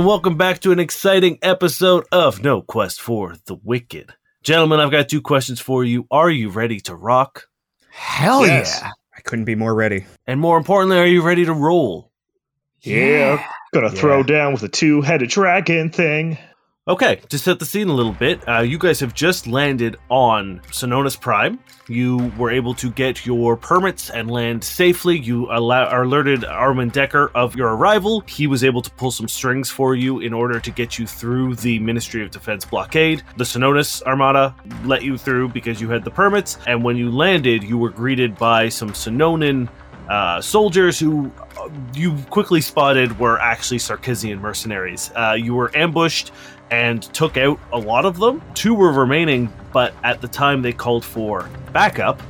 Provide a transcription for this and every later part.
Hello and welcome back to an exciting episode of No Quest for the Wicked. Gentlemen, I've got two questions for you. Are you ready to rock? Hell Yes. yeah. I couldn't be more ready. And more importantly, are you ready to roll? Yeah. Gonna Yeah. throw down with a two-headed dragon thing. Okay, to set the scene a little bit, uh, you guys have just landed on Sononis Prime. You were able to get your permits and land safely. You allow, alerted Armin Decker of your arrival. He was able to pull some strings for you in order to get you through the Ministry of Defense blockade. The Sononis Armada let you through because you had the permits, and when you landed, you were greeted by some Sononan uh, soldiers who uh, you quickly spotted were actually Sarkissian mercenaries. Uh, you were ambushed and took out a lot of them. Two were remaining, but at the time they called for backup,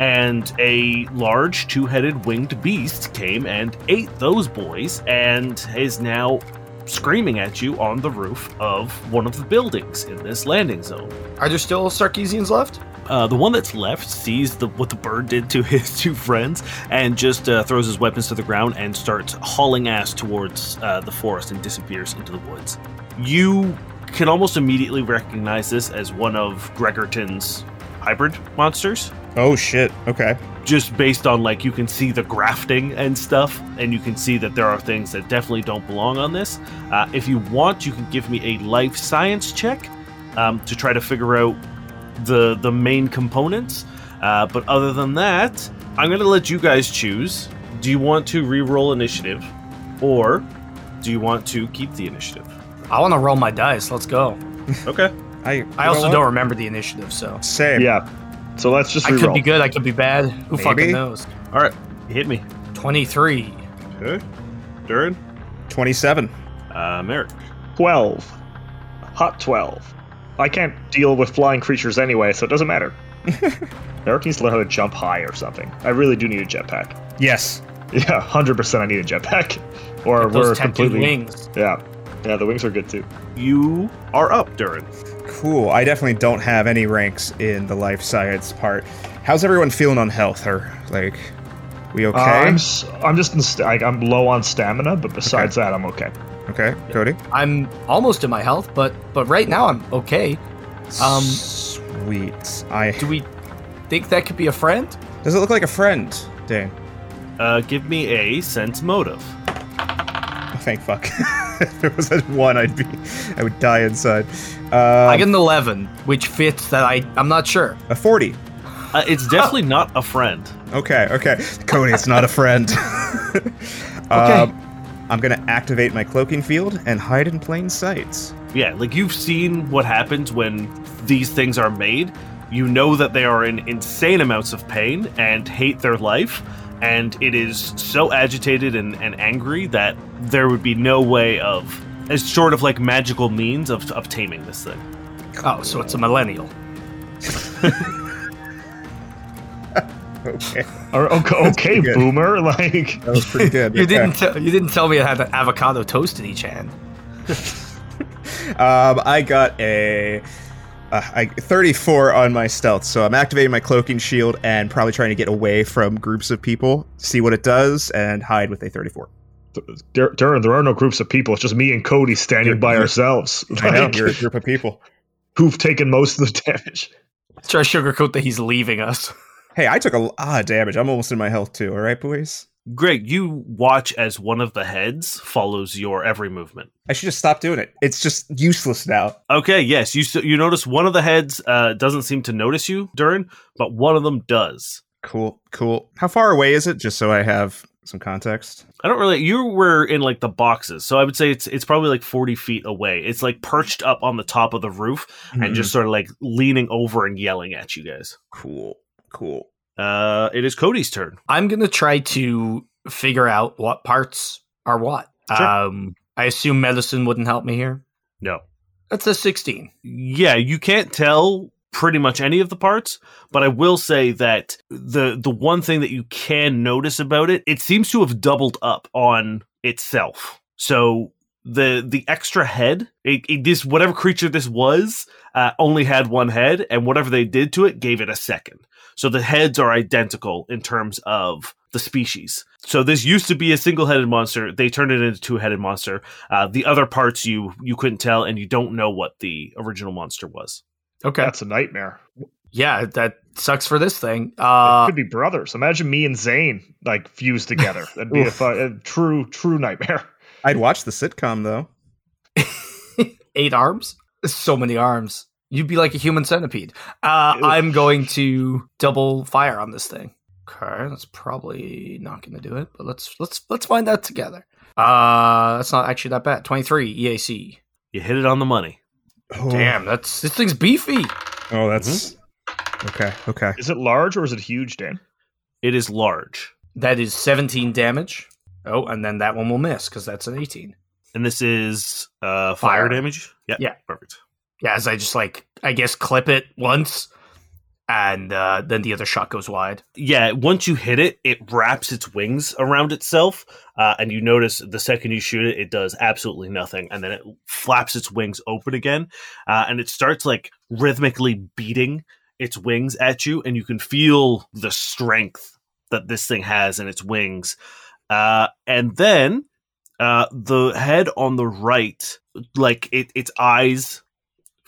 and a large two headed winged beast came and ate those boys and is now screaming at you on the roof of one of the buildings in this landing zone. Are there still Sarkeesians left? Uh, the one that's left sees the, what the bird did to his two friends and just uh, throws his weapons to the ground and starts hauling ass towards uh, the forest and disappears into the woods. You can almost immediately recognize this as one of Gregerton's hybrid monsters. Oh shit. Okay. Just based on like you can see the grafting and stuff, and you can see that there are things that definitely don't belong on this. Uh, if you want, you can give me a life science check um, to try to figure out the the main components. Uh, but other than that, I'm going to let you guys choose. Do you want to re-roll initiative, or do you want to keep the initiative? I want to roll my dice. Let's go. Okay. I. I also what? don't remember the initiative, so Same. Yeah. So let's just I could be good. I could be bad. Who Maybe. fucking knows? All right. Hit me. Twenty-three. Okay. Durrin. Twenty-seven. Uh, Merrick. Twelve. Hot twelve. I can't deal with flying creatures anyway, so it doesn't matter. Eric needs to learn how to jump high or something. I really do need a jetpack. Yes. Yeah, hundred percent. I need a jetpack, or we're Those tattooed completely. wings. Yeah, yeah. The wings are good too. You are up, Durrin. Cool. I definitely don't have any ranks in the life science part. How's everyone feeling on health? Or like, we okay? Uh, I'm s- I'm just in st- like, I'm low on stamina, but besides that, I'm okay. okay, Cody. I'm almost in my health, but but right now I'm okay. Um, Sweet. I. Do we think that could be a friend? Does it look like a friend, Dane? Uh, give me a sense motive. Thank fuck. if it was a one, I'd be. I would die inside. Uh, I get an eleven, which fits that. I I'm not sure. a forty. Uh, it's definitely not a friend. Okay, okay. Cody, it's not a friend. um, I'm gonna activate my cloaking field and hide in plain sight. Yeah, like you've seen what happens when these things are made. You know that they are in insane amounts of pain and hate their life, and it is so agitated and, and angry that there would be no way of, as short of like magical means of, of taming this thing. Oh, so it's a millennial. Okay, Or, okay, okay boomer. Like, that was pretty good. You Okay. didn't tell you didn't tell me I had an avocado toast in each hand. Um, I got a. Uh, I, 34 on my stealth, so I'm activating my cloaking shield and probably trying to get away from groups of people, see what it does, and hide with a 34. Dur- Durrin, there are no groups of people. It's just me and Cody standing You're- by you're- ourselves. I know you're a group of people. who've taken most of the damage. Let's try to sugarcoat that he's leaving us. Hey, I took a lot of damage. I'm almost in my health too. All right, boys. Greg, you watch as one of the heads follows your every movement. I should just stop doing it. It's just useless now. Okay, yes, you you notice one of the heads uh, doesn't seem to notice you, Durrin, but one of them does. Cool, cool. How far away is it? Just so I have some context. I don't really. You were in like the boxes, so I would say it's it's probably like forty feet away. It's like perched up on the top of the roof and just sort of like leaning over and yelling at you guys. cool, cool. Uh, it is Cody's turn. I'm gonna try to figure out what parts are what. Sure. Um, I assume medicine wouldn't help me here. No, That's a 16. yeah, you can't tell pretty much any of the parts, but I will say that the the one thing that you can notice about it, it seems to have doubled up on itself. So the the extra head, it, it, this whatever creature this was, uh, only had one head, and whatever they did to it gave it a second. So the heads are identical in terms of the species. So this used to be a single-headed monster. They turned it into a two-headed monster. Uh, the other parts you you couldn't tell, and you don't know what the original monster was. Okay. That's a nightmare. yeah, that sucks for this thing. It Uh, could be brothers. Imagine me and Zane like fused together. That'd be a, Oof. fu- a true, true nightmare. I'd watch the sitcom though. eight arms? So many arms. You'd be like a human centipede. Uh, I'm going to double fire on this thing. Okay, that's probably not going to do it, but let's let's let's find out together. Uh, that's not actually that bad. Twenty three EAC. You hit it on the money. Oh, Damn, that's this thing's beefy. Oh, that's okay. Okay. Is it large or is it huge, Dan? It is large, That is seventeen damage. Oh, and then that one will miss because that's an eighteen. and this is uh, fire, Fire. damage. Yeah, Yeah. perfect. Yeah, as I just like I guess clip it once, and uh, then the other shot goes wide. yeah, once you hit it, it wraps its wings around itself, uh, and you notice the second you shoot it, it does absolutely nothing, and then it flaps its wings open again, uh, and it starts like rhythmically beating its wings at you, and you can feel the strength that this thing has in its wings, uh, and then uh, the head on the right, like it, its eyes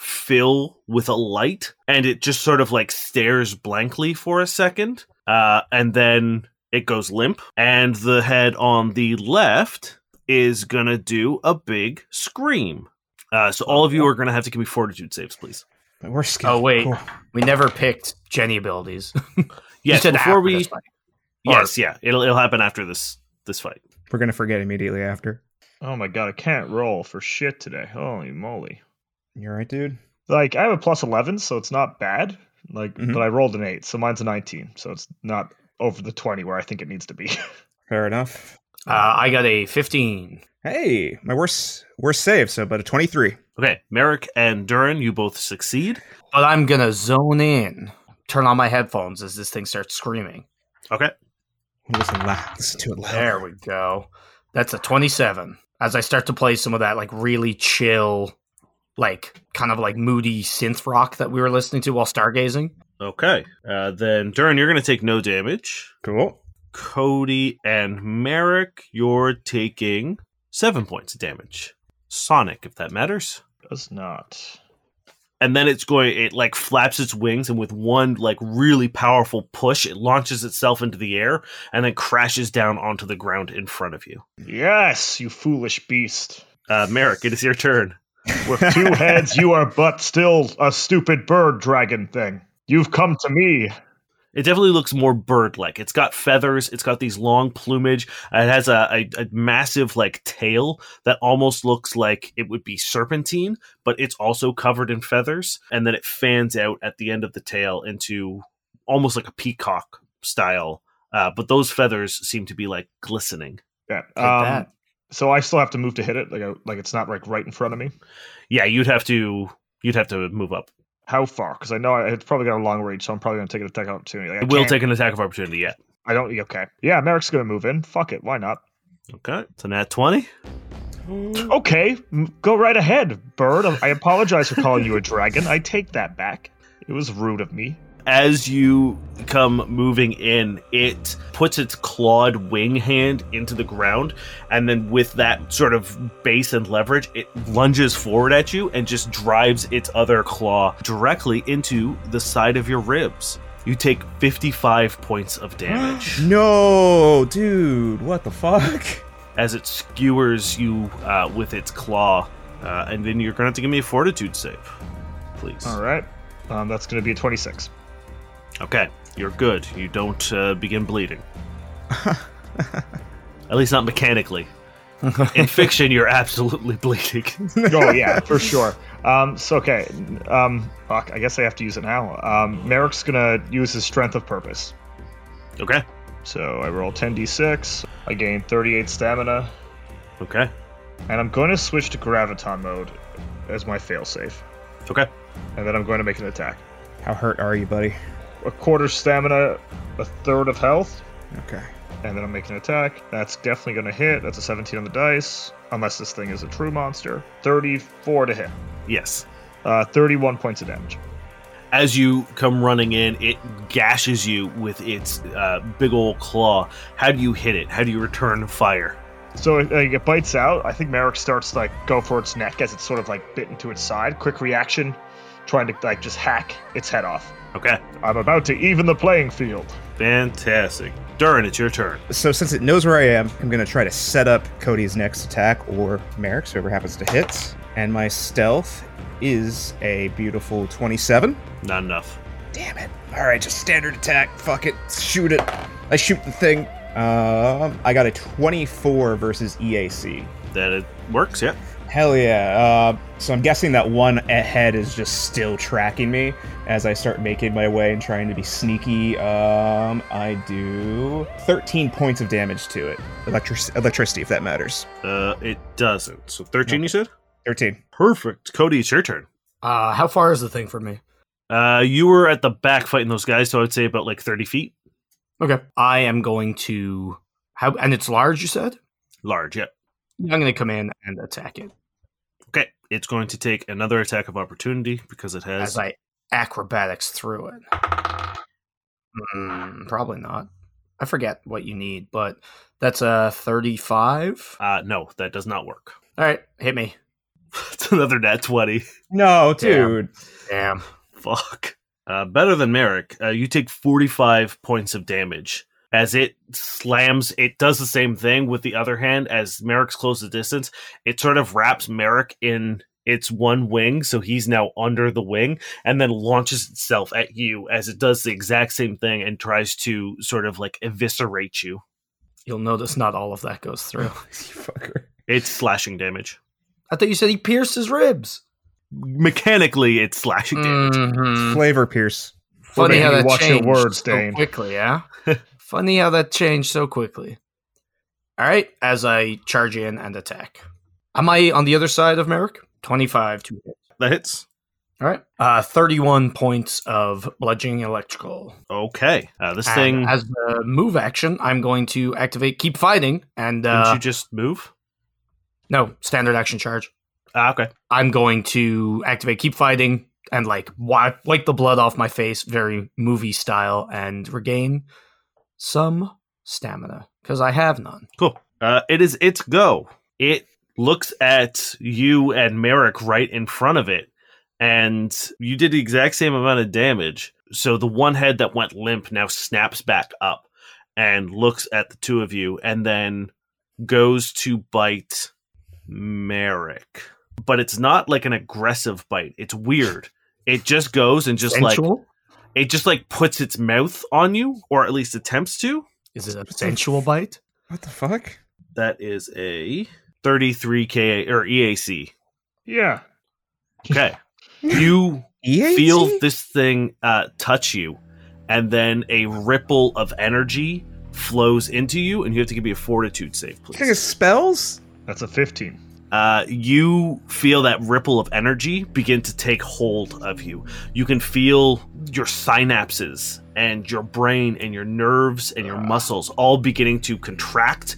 fill with a light and it just sort of like stares blankly for a second uh, and then it goes limp and the head on the left is gonna do a big scream uh, so all of you are gonna have to give me fortitude saves please We're scared. Oh, wait. Cool. We never picked Jenny abilities. yes before we this fight. yes yeah it'll, it'll happen after this this fight We're gonna forget immediately after. Oh my god, I can't roll for shit today. Holy moly. You're right, dude. Like I have a plus eleven, so it's not bad. Like Mhm. but I rolled an eight, so mine's a nineteen. So it's not over the twenty where I think it needs to be. Fair enough. Uh, I got a 15. Hey, my worst worst save, so about a twenty-three. okay merrick and durrin you both succeed But I'm going to zone in, turn on my headphones as this thing starts screaming. okay Listen loud. Listen to it loud. There we go. That's a 27. As I start to play some of that, like, really chill, like, kind of like moody synth rock that we were listening to while stargazing. okay uh, then durrin you're gonna take no damage Cool. Cody and Merrick, you're taking seven points of damage. Sonic, if that matters. Does not. And then it's going, it like flaps its wings, and with one like really powerful push, it launches itself into the air and then crashes down onto the ground in front of you. Yes, you foolish beast. Uh, Merrick, it is your turn. With two heads, you are but still a stupid bird dragon thing. You've come to me. It definitely looks more bird-like. It's got feathers. It's got these long plumage. It has a, a, a massive like tail that almost looks like it would be serpentine, but it's also covered in feathers. And then it fans out at the end of the tail into almost like a peacock style. Uh, but those feathers seem to be like glistening. Yeah. Take um, that. So I still have to move to hit it, like I, like it's not like right in front of me. Yeah, you'd have to you'd have to move up. How far? Because I know I- it's probably got a long range, so I'm probably going to take an attack opportunity. Like, I It will take an attack of opportunity. Yeah. I don't. Okay. Yeah, Merrick's going to move in. Fuck it. Why not? Okay. So nat twenty. Mm. Okay, go right ahead, bird. I apologize for calling you a dragon. I take that back. It was rude of me. As you come moving in, it puts its clawed wing hand into the ground, and then with that sort of base and leverage, it lunges forward at you and just drives its other claw directly into the side of your ribs. You take 55 points of damage No, dude. What the fuck? as it skewers you uh, with its claw, uh, and then you're going to have to give me a fortitude save, please. All right. Um, that's going to be a 26. Okay, you're good. You don't uh, begin bleeding. At least not mechanically. In fiction, you're absolutely bleeding. oh yeah, for sure. Um, so okay. Um, fuck. I guess I have to use it now. Um, Merrick's gonna use his strength of purpose. Okay, So I roll 10d6. I gain 38 stamina, okay, and I'm going to switch to graviton mode as my failsafe. okay. And then I'm going to make an attack. How hurt are you, buddy? A quarter stamina, a third of health. Okay. And then I'm making an attack. That's definitely going to hit. That's a 17 on the dice. Unless this thing is a true monster. 34 to hit. Yes. Uh, 31 points of damage. As you come running in, it gashes you with its uh, big old claw. How do you hit it? How do you return fire? So it, like, it bites out. I think Merrick starts to like go for its neck as it's sort of like bit into its side. Quick reaction, trying to like just hack its head off. Okay. I'm about to even the playing field. Fantastic. Durrin, it's your turn. So since it knows where I am, I'm gonna try to set up Cody's next attack or Merrick's, whoever happens to hit. And my stealth is a beautiful 27. Not enough. Damn it. All right, just standard attack. Fuck it. Shoot it. I shoot the thing. Um, I got a 24 versus EAC. That it works, yeah. Hell yeah. Uh, so I'm guessing that one ahead is just still tracking me as I start making my way and trying to be sneaky. Um, I do 13 points of damage to it. Electric- electricity, if that matters. Uh, it doesn't. So 13, you said? 13. Perfect. Cody, it's your turn. Uh, how far is the thing from me? Uh, you were at the back fighting those guys, so I'd say about like 30 feet. Okay. I am going to how and it's large. You said Large, yeah. I'm going to come in and attack it Okay. It's going to take another attack of opportunity because it has. as I acrobatics through it. Hmm, probably not. I forget what you need, but that's a 35. Uh, no, that does not work. All right, hit me. it's another nat 20. No, dude. Damn. Fuck. Uh, better than Merrick. Uh, you take 45 points of damage. As it slams, it does the same thing with the other hand. As Merrick's close the distance, it sort of wraps Merrick in its one wing, so he's now under the wing, and then launches itself at you as it does the exact same thing and tries to sort of like eviscerate you. You'll notice not all of that goes through. You fucker. It's slashing damage. I thought you said he pierced his ribs. Mechanically, it's slashing damage. Mhm. Flavor Pierce. Funny how that watch your changed so quickly, yeah. Funny how that changed so quickly. All right, as I charge in and attack. Am I on the other side of Merrick? Twenty-five to hit. That hits. All right, uh, thirty-one points of bludgeoning electrical. Okay. Uh, this And thing. as the move action, I'm going to activate Keep Fighting, and Didn't uh, you just move? no standard action charge. Ah, okay. I'm going to activate Keep Fighting and like wipe wipe the blood off my face, very movie style, and regain some stamina because I have none. Cool. Uh, it is its go. It looks at you and Merrick right in front of it, and you did the exact same amount of damage. So the one head that went limp now snaps back up and looks at the two of you, and then goes to bite Merrick. But it's not like an aggressive bite. It's weird. It just goes and just like? It just like puts its mouth on you, or at least attempts to. Is it a sensual bite? What the fuck? That is a 33 K or EAC. Yeah. Okay. you EAC? feel this thing uh, touch you, and then a ripple of energy flows into you, and you have to give me a fortitude save, please. thing please. has spells? That's a 15. Uh, you feel that ripple of energy begin to take hold of you. You can feel your synapses and your brain and your nerves and your muscles all beginning to contract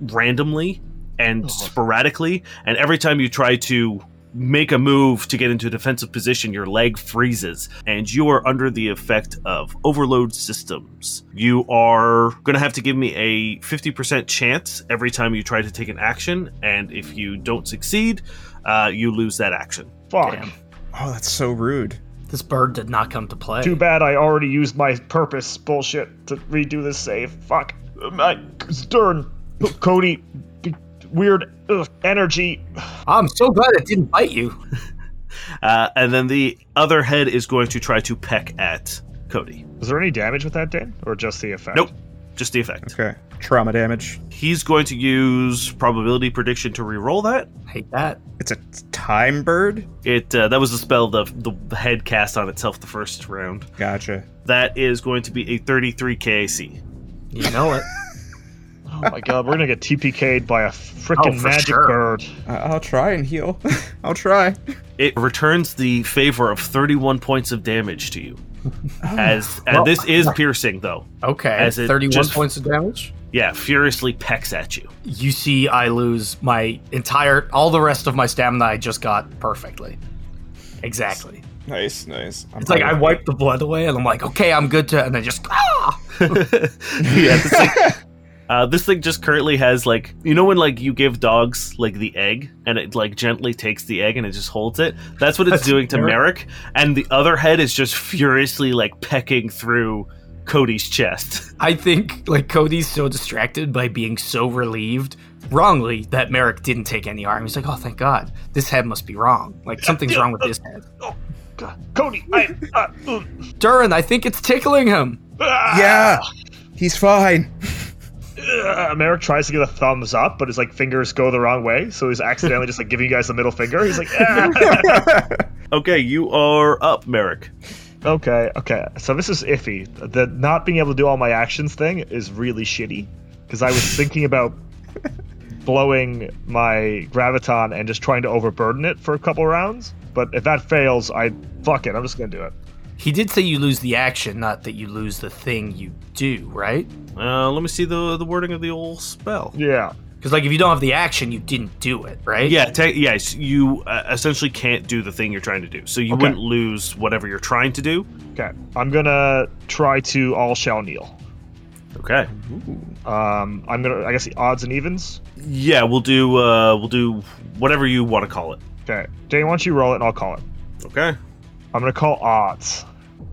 randomly and Oh. sporadically. And every time you try to make a move to get into a defensive position, your leg freezes and you are under the effect of overload systems. You are going to have to give me a 50% chance every time you try to take an action. And if you don't succeed, uh, you lose that action. Fuck. Damn. Oh, that's so rude. This bird did not come to play. Too bad I already used my purpose bullshit to redo this save. Fuck. My Stern. Cody. B- Weird ugh, energy. I'm so glad it didn't bite you. Uh, and then the other head is going to try to peck at Cody. Is there any damage with that, Dan? Or just the effect? Nope. Just the effect. Okay. Trauma damage. He's going to use probability prediction to re-roll that. Hate that. It's a time bird? It uh, that was the spell the the head cast on itself the first round. Gotcha. That is going to be a 33 KAC. You know it. Oh my god, we're gonna get TPK'd by a freaking Oh, magic sure. bird. I- I'll try and heal. I'll try. It returns the favor of 31 points of damage to you. As and Well- this is piercing though. Okay. As it 31 just- points of damage. yeah, furiously pecks at you. You see, I lose my entire, all the rest of my stamina I just got perfectly. Exactly. Nice, nice. I'm It's like I wipe the blood away, and I'm like, okay, I'm good to, and then just ah. yeah, this thing, uh, this thing just currently has like you know when like you give dogs like the egg and it like gently takes the egg and it just holds it. That's what it's That's doing to Merrick. Merrick, and the other head is just furiously like pecking through Cody's chest. I think like Cody's so distracted by being so relieved, wrongly, that Merrick didn't take any harm. He's like, oh, thank God, this head must be wrong. Like something's wrong with this head. Oh, God. Cody, I. Uh, Durrin, I think it's tickling him. ah, Yeah, he's fine. uh, Merrick tries to get a thumbs up, but his like fingers go the wrong way, so he's accidentally just like giving you guys the middle finger. He's like, ah. Okay, you are up, Merrick. okay, okay. So this is iffy. The not being able to do all my actions thing is really shitty because I was thinking about blowing my graviton and just trying to overburden it for a couple rounds. But if that fails, I fuck it. I'm just gonna do it. He did say you lose the action, not that you lose the thing you do, right? Uh, let me see the the wording of the old spell. Yeah. Because like if you don't have the action, you didn't do it, right? Yeah, te- yes, you uh, essentially can't do the thing you're trying to do, so you Okay. wouldn't lose whatever you're trying to do. Okay. I'm gonna try to all shall kneel. Okay. Um, I'm gonna. I guess the odds and evens. Yeah, we'll do uh we'll do whatever you want to call it. Okay. Dane, why don't you roll it and I'll call it. Okay. I'm gonna call odds.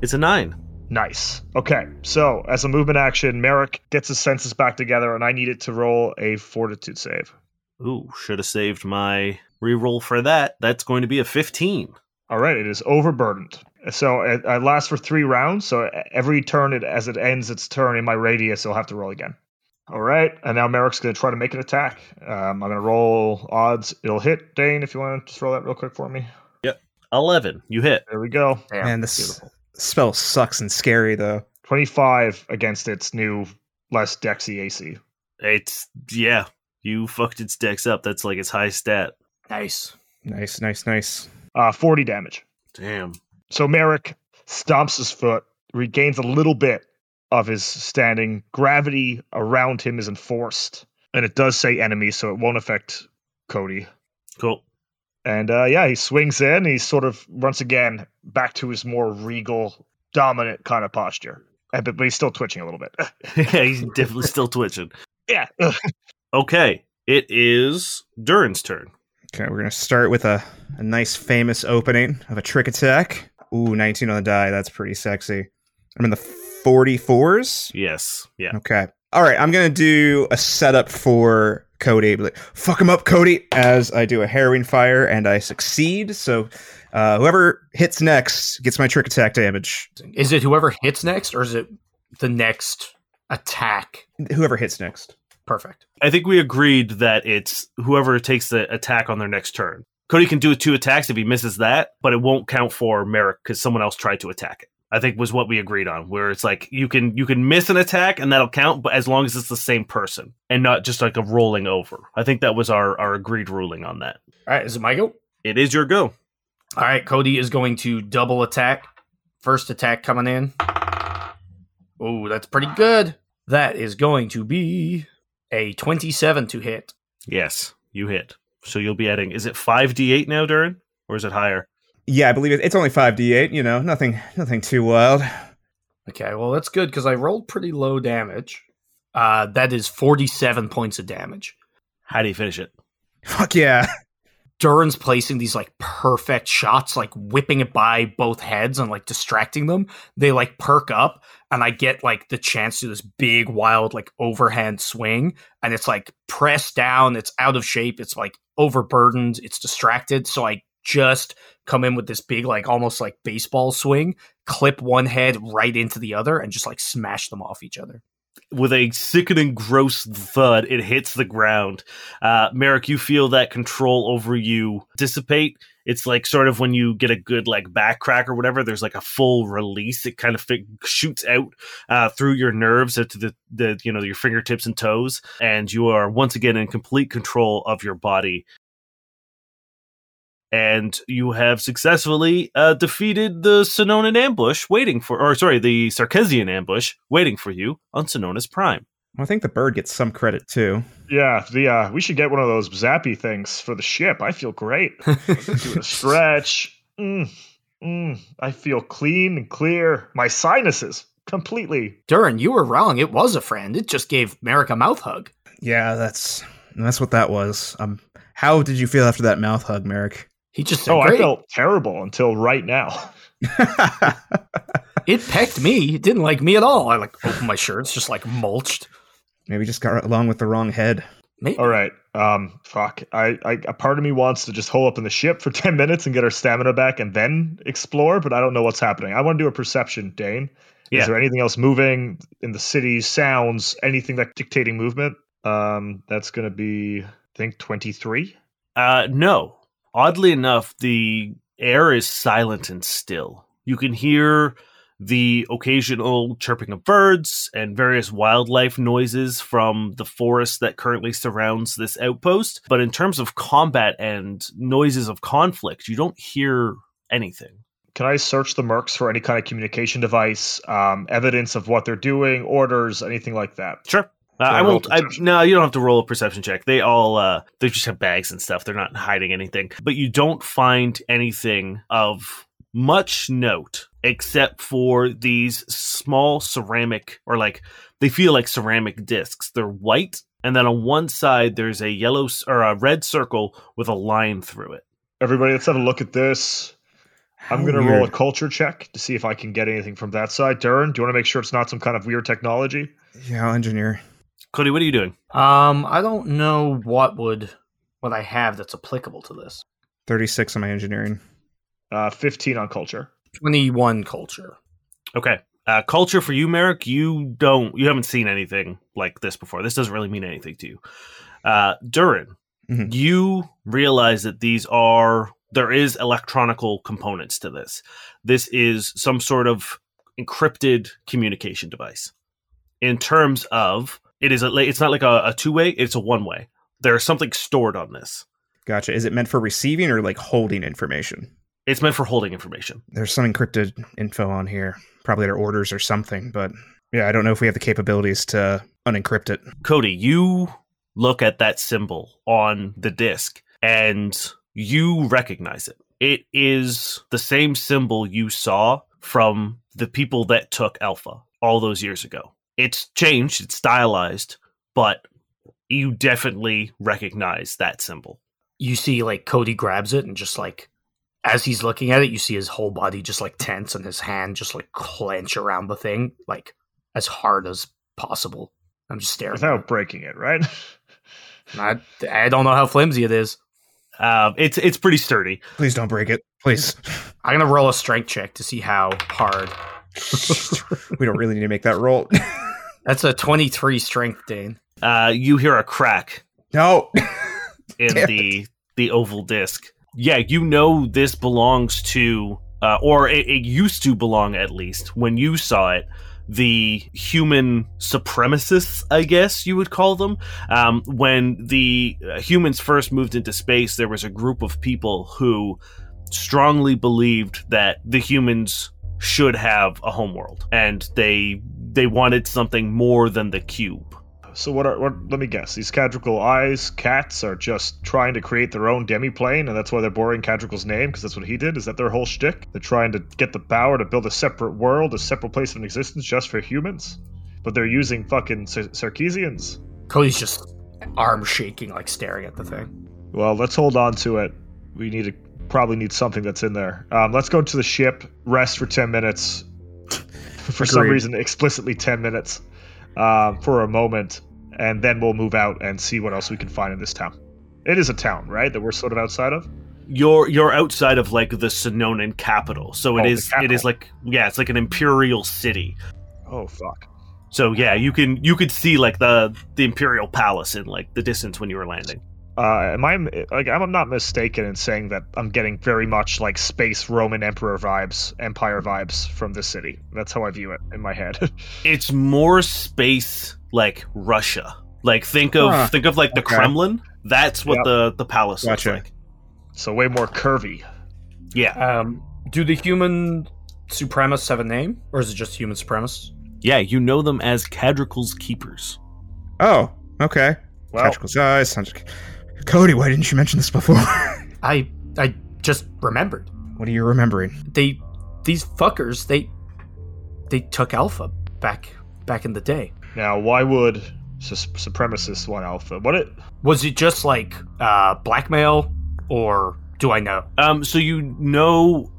It's a nine. Nice. Okay, so as a movement action, Merrick gets his senses back together, and I need it to roll a fortitude save. Ooh, should have saved my reroll for that. That's going to be a 15. All right, it is overburdened. So it, it lasts for three rounds. So every turn, it, as it ends its turn in my radius, it'll have to roll again. All right, and now Merrick's going to try to make an attack. Um, I'm going to roll odds. It'll hit. Dane, if you want to just roll that real quick for me. 11. You hit. There we go. Damn, Man, this beautiful. spell sucks and scary though. 25 against its new less Dexy AC. It's yeah. You fucked its dex up. That's like its high stat. Nice. Nice, nice, nice. Uh, 40 damage. Damn. So Merrick stomps his foot, regains a little bit of his standing. Gravity around him is enforced, and it does say enemy, so it won't affect Cody. Cool. And uh, yeah, he swings in. He's sort of once again back to his more regal, dominant kind of posture. But, but he's still twitching a little bit. yeah, he's definitely still twitching. yeah. Okay. It is Durrin's turn. Okay, we're gonna start with a, a nice famous opening of a trick attack. Ooh, 19 on the die. That's pretty sexy. I'm in the 44s. Yes. Yeah. Okay. All right, I'm gonna do a setup for Cody. Like, Fuck him up, Cody, as I do a harrying fire and I succeed. So uh, whoever hits next gets my trick attack damage. Is it whoever hits next, or is it the next attack? Whoever hits next. Perfect. I think we agreed that it's whoever takes the attack on their next turn. Cody can do two attacks if he misses that, but it won't count for Merrick because someone else tried to attack it. I think was what we agreed on, where it's like you can you can miss an attack and that'll count, but as long as it's the same person and not just like a rolling over. I think that was our our agreed ruling on that. All right, is it my go? It is your go. All right, Cody is going to double attack. First attack coming in. Oh, that's pretty good. That is going to be a 27 to hit. Yes, you hit. So you'll be adding. Is it five d eight now, Durrin, or is it higher? Yeah, I believe it's only 5d8, you know, nothing nothing too wild. Okay, well, that's good because I rolled pretty low damage. Uh, that is 47 points of damage. How do you finish it? Fuck yeah. Durrin's placing these like perfect shots, like whipping it by both heads and like distracting them. They like perk up, and I get like the chance to do this big, wild, like overhand swing. And it's like pressed down, it's out of shape, it's like overburdened, it's distracted. So I just come in with this big, like almost like baseball swing, clip one head right into the other, and just like smash them off each other. with a sickening, gross thud, it hits the ground. Uh, Merrick, you feel that control over you dissipate. It's like sort of when you get a good like back crack or whatever. There's like a full release. It kind of shoots out uh, through your nerves to the the you know your fingertips and toes, and you are once again in complete control of your body. And you have successfully uh, defeated the Sononan ambush waiting for, or sorry, the Sarkesian ambush waiting for you on Sonona's Prime. I think the bird gets some credit too. Yeah, the uh, we should get one of those zappy things for the ship. I feel great. Doing a stretch. Mm, mm, I feel clean and clear. My sinuses completely. Durrin, you were wrong. It was a friend. It just gave Merrick a mouth hug. Yeah, that's that's what that was. Um, how did you feel after that mouth hug, Merrick? He just said, Oh, I felt terrible until right now. It pecked me. It didn't like me at all. I like opened my shirt. It's just like mulched. Maybe just got along with the wrong head. Maybe. All right. Um, fuck. I, I, a part of me wants to just hole up in the ship for ten minutes and get our stamina back and then explore, but I don't know what's happening. I want to do a perception, Dane. Yeah. Is there anything else moving in the city? Sounds? Anything that dictating movement? Um, that's gonna be, I think, twenty three. Uh, no. Oddly enough, the air is silent and still. You can hear the occasional chirping of birds and various wildlife noises from the forest that currently surrounds this outpost. But in terms of combat and noises of conflict, you don't hear anything. Can I search the mercs for any kind of communication device, um, evidence of what they're doing, orders, anything like that? Sure. Uh, I I won't. I, no, you don't have to roll a perception check. They all uh, they just have bags and stuff. They're not hiding anything. But you don't find anything of much note except for these small ceramic or like they feel like ceramic discs. They're white, and then on one side there's a yellow or a red circle with a line through it. Everybody, let's have a look at this. I'm going to roll a culture check to see if I can get anything from that side. Durrin, do you want to make sure it's not some kind of weird technology? Yeah, I'll engineer. Cody, what are you doing? Um, I don't know what would what I have that's applicable to this. Thirty-six on my engineering. Uh, 15 on culture. Twenty one culture. Okay. Uh, culture for you, Merrick. You don't. You haven't seen anything like this before. This doesn't really mean anything to you. Uh, Durrin, Mhm. you realize that these are there is electronical components to this. This is some sort of encrypted communication device. In terms of it is a, it's not like a, a two way. It's a one way. There's something stored on this. Gotcha. Is it meant for receiving or like holding information? It's meant for holding information. There's some encrypted info on here. Probably their orders or something, but yeah, I don't know if we have the capabilities to unencrypt it. Cody, you look at that symbol on the disc and you recognize it. It is the same symbol you saw from the people that took Alpha all those years ago. It's changed, it's stylized, but you definitely recognize that symbol. You see, like Cody grabs it and just like as he's looking at it, you see his whole body just like tense and his hand just like clench around the thing, like as hard as possible. I'm just staring. Without breaking it, right? I, I don't know how flimsy it is. Uh, it's it's pretty sturdy. Please don't break it. Please. I'm gonna roll a strength check to see how hard. we don't really need to make that roll. That's a 23 strength, Dane. Uh, you hear a crack no. in Damn the the oval disc. Yeah, you know this belongs to, uh, or it, it used to belong at least when you saw it. The human supremacists, I guess you would call them. Um, when the uh, humans first moved into space, there was a group of people who strongly believed that the humans should have a homeworld, and they they wanted something more than the cube. so what are what let me guess. These Cadrical eyes cats are just trying to create their own demi-plane and that's why they're borrowing Cadrical's name because that's what he did. Is that their whole shtick? They're trying to get the power to build a separate world, a separate place of existence just for humans. But they're using fucking Sar- Sarkeesians. Cody's just arm shaking, like staring at the thing. Well, let's hold on to it. We need to probably need something that's in there. Um, let's go to the ship, rest for ten minutes. for some reason, explicitly ten minutes um, for a moment, and then we'll move out and see what else we can find in this town. It is a town, right? That we're sort of outside of. you're you're outside of like the Sononan capital, so it Oh, the is it is like yeah, it's like an imperial city. Oh fuck! So yeah, you can you could see like the the imperial palace in like the distance when you were landing. Uh, am I like I'm not mistaken in saying that I'm getting very much like space Roman Emperor vibes, Empire vibes from this city. That's how I view it in my head. It's more space like Russia. Like think of Huh. think of like the Okay. Kremlin. That's what Yep. the the palace Gotcha. looks like. so way more curvy. Yeah, Um, do the human supremacists have a name, or is it just human supremacists? yeah. You know them as Cadrical's keepers. Oh, okay. Well, Cadrical's Eyes. Sounds- Cody, why didn't you mention this before? I I just remembered. what are you remembering? They these fuckers, they they took Alpha back back in the day. now why would sus- supremacists want alpha? What it? Was it just like uh blackmail or do I know? Um, so you know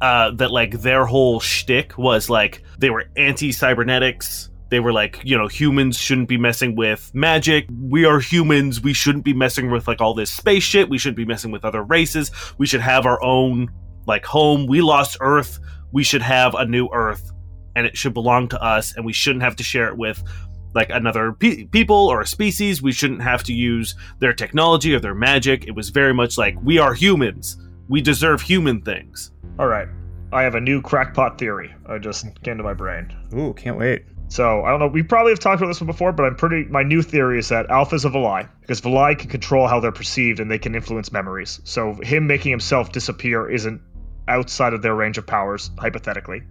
uh, that like their whole shtick was like they were anti-cybernetics. They were like, you know, humans shouldn't be messing with magic. We are humans. We shouldn't be messing with like all this space shit. We shouldn't be messing with other races. We should have our own like home. We lost Earth. We should have a new Earth, and it should belong to us. And we shouldn't have to share it with like another pe- people or a species. We shouldn't have to use their technology or their magic. It was very much like we are humans. We deserve human things. All right. I have a new crackpot theory. I just came to my brain. Ooh, can't wait. So I don't know. We probably have talked about this one before, but I'm pretty. My new theory is that alphas a Valai because Valai can control how they're perceived and they can influence memories. So him making himself disappear isn't outside of their range of powers, hypothetically.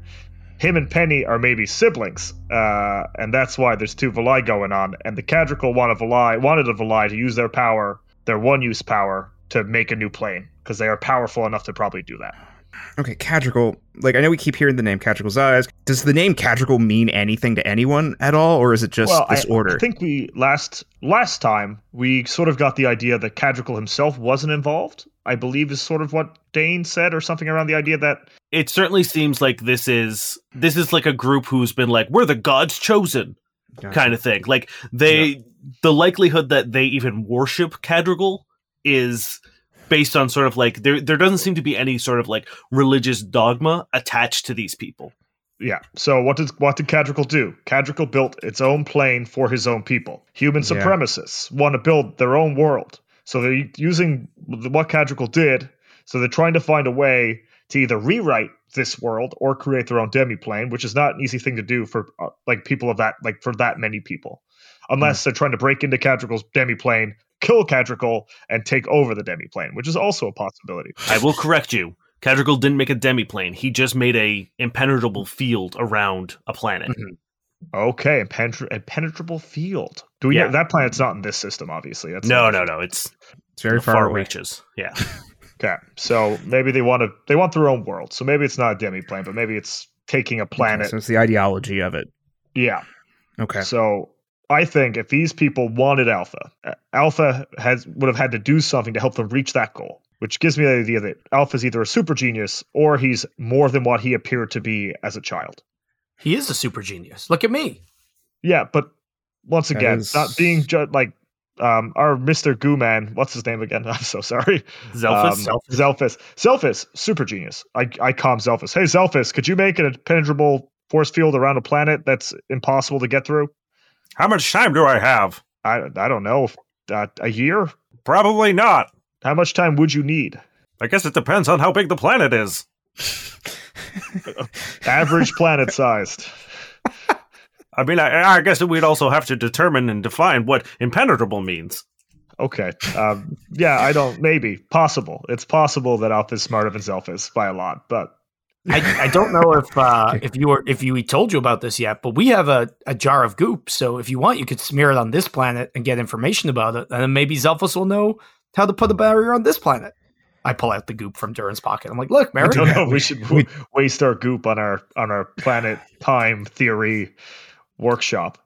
Him and Penny are maybe siblings, uh, and that's why there's two Valai going on. And the Cadrical want a Valai, wanted a Valai to use their power, their one-use power, to make a new plane because they are powerful enough to probably do that. Okay, Cadrical. Like, I know we keep hearing the name Cadrical's Eyes. Does the name Cadrical mean anything to anyone at all, or is it just this I, order? I think we last last time we sort of got the idea that Cadrical himself wasn't involved. I believe is sort of what Dane said, or something around the idea that It certainly seems like this is this is like a group who's been like we're the gods chosen Gotcha. kind of thing. Like they the likelihood that they even worship Cadrigal is based on sort of like there there doesn't seem to be any sort of like religious dogma attached to these people. yeah. So what did what did Cadrical do? Cadrical built its own plane for his own people. Human Yeah. supremacists want to build their own world, so they're using what Cadrical did. So they're trying to find a way to either rewrite this world or create their own demi-plane, which is not an easy thing to do for uh, like people of that like for that many people, unless they're trying to break into Cadrical's demi-plane, kill Cadrical, and take over the demi-plane, which is also a possibility. I will correct you. Cadrigal didn't make a demiplane. He just made a impenetrable field around a planet. Mm-hmm. Okay, impenetra- impenetrable field. Do we Yeah. know that planet's not in this system? Obviously, that's No, no, no. It's it's very far, away. reaches. Yeah. Okay, so maybe they want to they want their own world. So maybe it's not a demi plane, but maybe it's taking a planet. So it's the ideology of it. yeah. Okay. So I think if these people wanted Alpha, uh, Alpha has would have had to do something to help them reach that goal. Which gives me the idea that Alpha's either a super genius or he's more than what he appeared to be as a child. He is a super genius. Look at me. Yeah, but once again, is- not being ju- like um, our Mister Goo Man. What's his name again? I'm so sorry. Zelphus? Um, Zelphus. Zelphus, super genius. I, I calm Zelphus. Hey, Zelphus, could you make an impenetrable force field around a planet that's impossible to get through? How much time do I have? I, I don't know. Uh, a year? Probably not. How much time would you need? I guess it depends on how big the planet is. Average planet sized. I mean, I, I guess we'd also have to determine and define what impenetrable means. Okay. Um, yeah, I don't. Maybe. Possible. It's possible that Alpha is smarter than Zelphus by a lot, but I, I don't know if uh, if you were if you told you about this yet, but we have a, a jar of goop. So if you want, you could smear it on this planet and get information about it, and then maybe Zelphus will know how to put a barrier on this planet. I pull out the goop from Durrin's pocket. I'm like, look, I Merrick, don't know. We should we- waste our goop on our on our planet time theory workshop.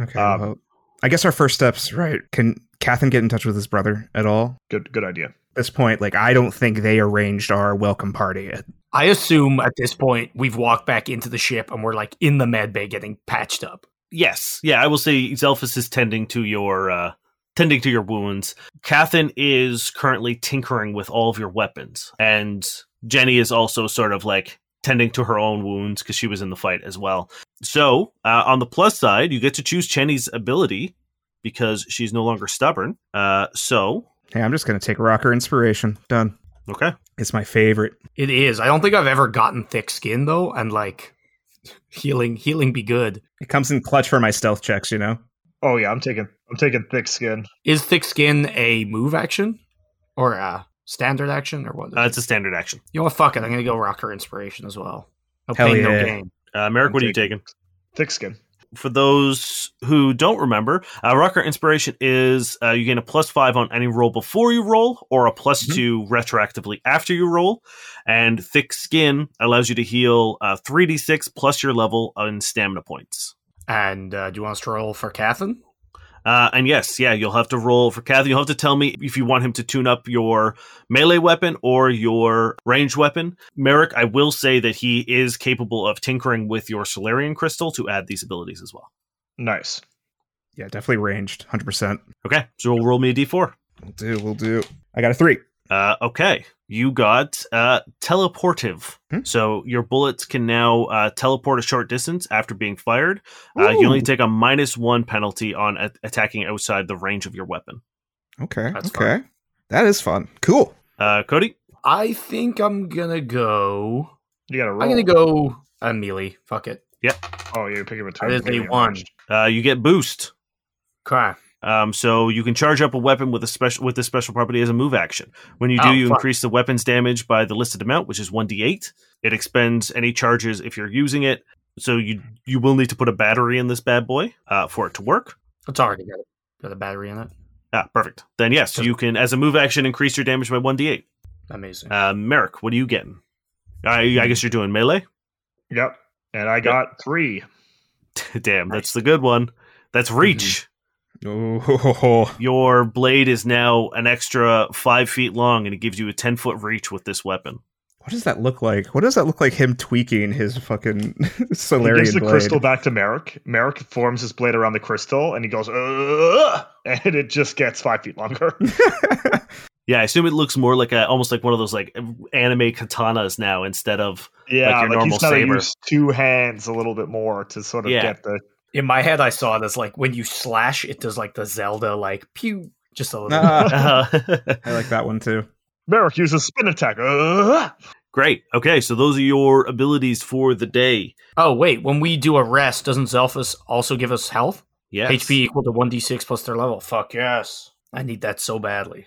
Okay. Um, well, I guess our first steps, right? Can Cathan get in touch with his brother at all? Good good idea. At this point, like I don't think they arranged our welcome party. I assume at this point we've walked back into the ship and we're like in the med bay getting patched up. Yes, yeah, I will say Zelphus is tending to your uh tending to your wounds. Cathan is currently tinkering with all of your weapons, and Jenny is also sort of like tending to her own wounds because she was in the fight as well. So, uh, on the plus side, you get to choose Jenny's ability because she's no longer stubborn. Uh, so, Hey, I'm just gonna take rocker inspiration. Done. Okay, It's my favorite. It is. I don't think I've ever gotten thick skin though, and like healing healing be good. It comes in clutch for my stealth checks. You know. Oh yeah, I'm taking I'm taking thick skin. Is thick skin a move action or a standard action or what? uh, it's a standard action. you know what? Fuck it. I'm gonna go rocker inspiration as well. No Hell pain, no yeah. gain. Uh, Merrick, I'm what are you taking- taking? Thick skin. For those who don't remember, uh, Rocker Inspiration is uh, you gain a plus five on any roll before you roll, or a plus Mhm. two retroactively after you roll. And Thick Skin allows you to heal uh, 3d6 plus your level on stamina points. And uh, do you want us to roll for Catherine? Uh, and yes, yeah, you'll have to roll for Kathy. You'll have to tell me if you want him to tune up your melee weapon or your ranged weapon. Merrick, I will say that he is capable of tinkering with your Solarian crystal to add these abilities as well. Nice. Yeah, definitely ranged. 100%. Okay, so we'll roll me a d4. We'll do, we'll do. I got a three. Uh, okay, you got uh, teleportive. Hmm. So your bullets can now uh, teleport a short distance after being fired. Uh, you only take a minus one penalty on a- attacking outside the range of your weapon. Okay, That's okay. That is fun. Cool. Uh, Cody, I think I'm gonna go. You got to roll. I'm gonna go uh, melee. Fuck it. Yep. Oh, you're picking between. That is a melee one. uh, you get boost. Okay. Um, so you can charge up a weapon with a special with this special property as a move action. When you do, Oh, you fuck. increase the weapon's damage by the listed amount, which is one d8. It expends any charges if you're using it. So you you will need to put a battery in this bad boy uh, for it to work. It's already got, got a battery in it. Ah, perfect. Then yes, Does- you can as a move action increase your damage by one d8. Amazing. Uh, Merrick, what are you getting? I, I guess you're doing melee. Yep. And I got three. Damn, that's the good one. That's reach. Oh, Your blade is now an extra five feet long, and it gives you a ten foot reach with this weapon. what does that look like? What does that look like? Him tweaking his fucking He Solarian gives the blade. crystal back to Merrick. Merrick forms his blade around the crystal, and he goes, Ugh! and it just gets five feet longer. Yeah, I assume it looks more like a almost like one of those like anime katanas now instead of Yeah, your like, normal he's saber. use two hands a little bit more to sort of Yeah. get the. In my head, I saw it as like when you slash, it does like the Zelda like pew, just a little. Ah, uh, I like that one too. Merrick uses spin attack. Ugh! Great. Okay, so those are your abilities for the day. Oh wait, when we do a rest, doesn't Zelphus also give us health? Yes. HP equal to one d six plus their level. Fuck yes, I need that so badly.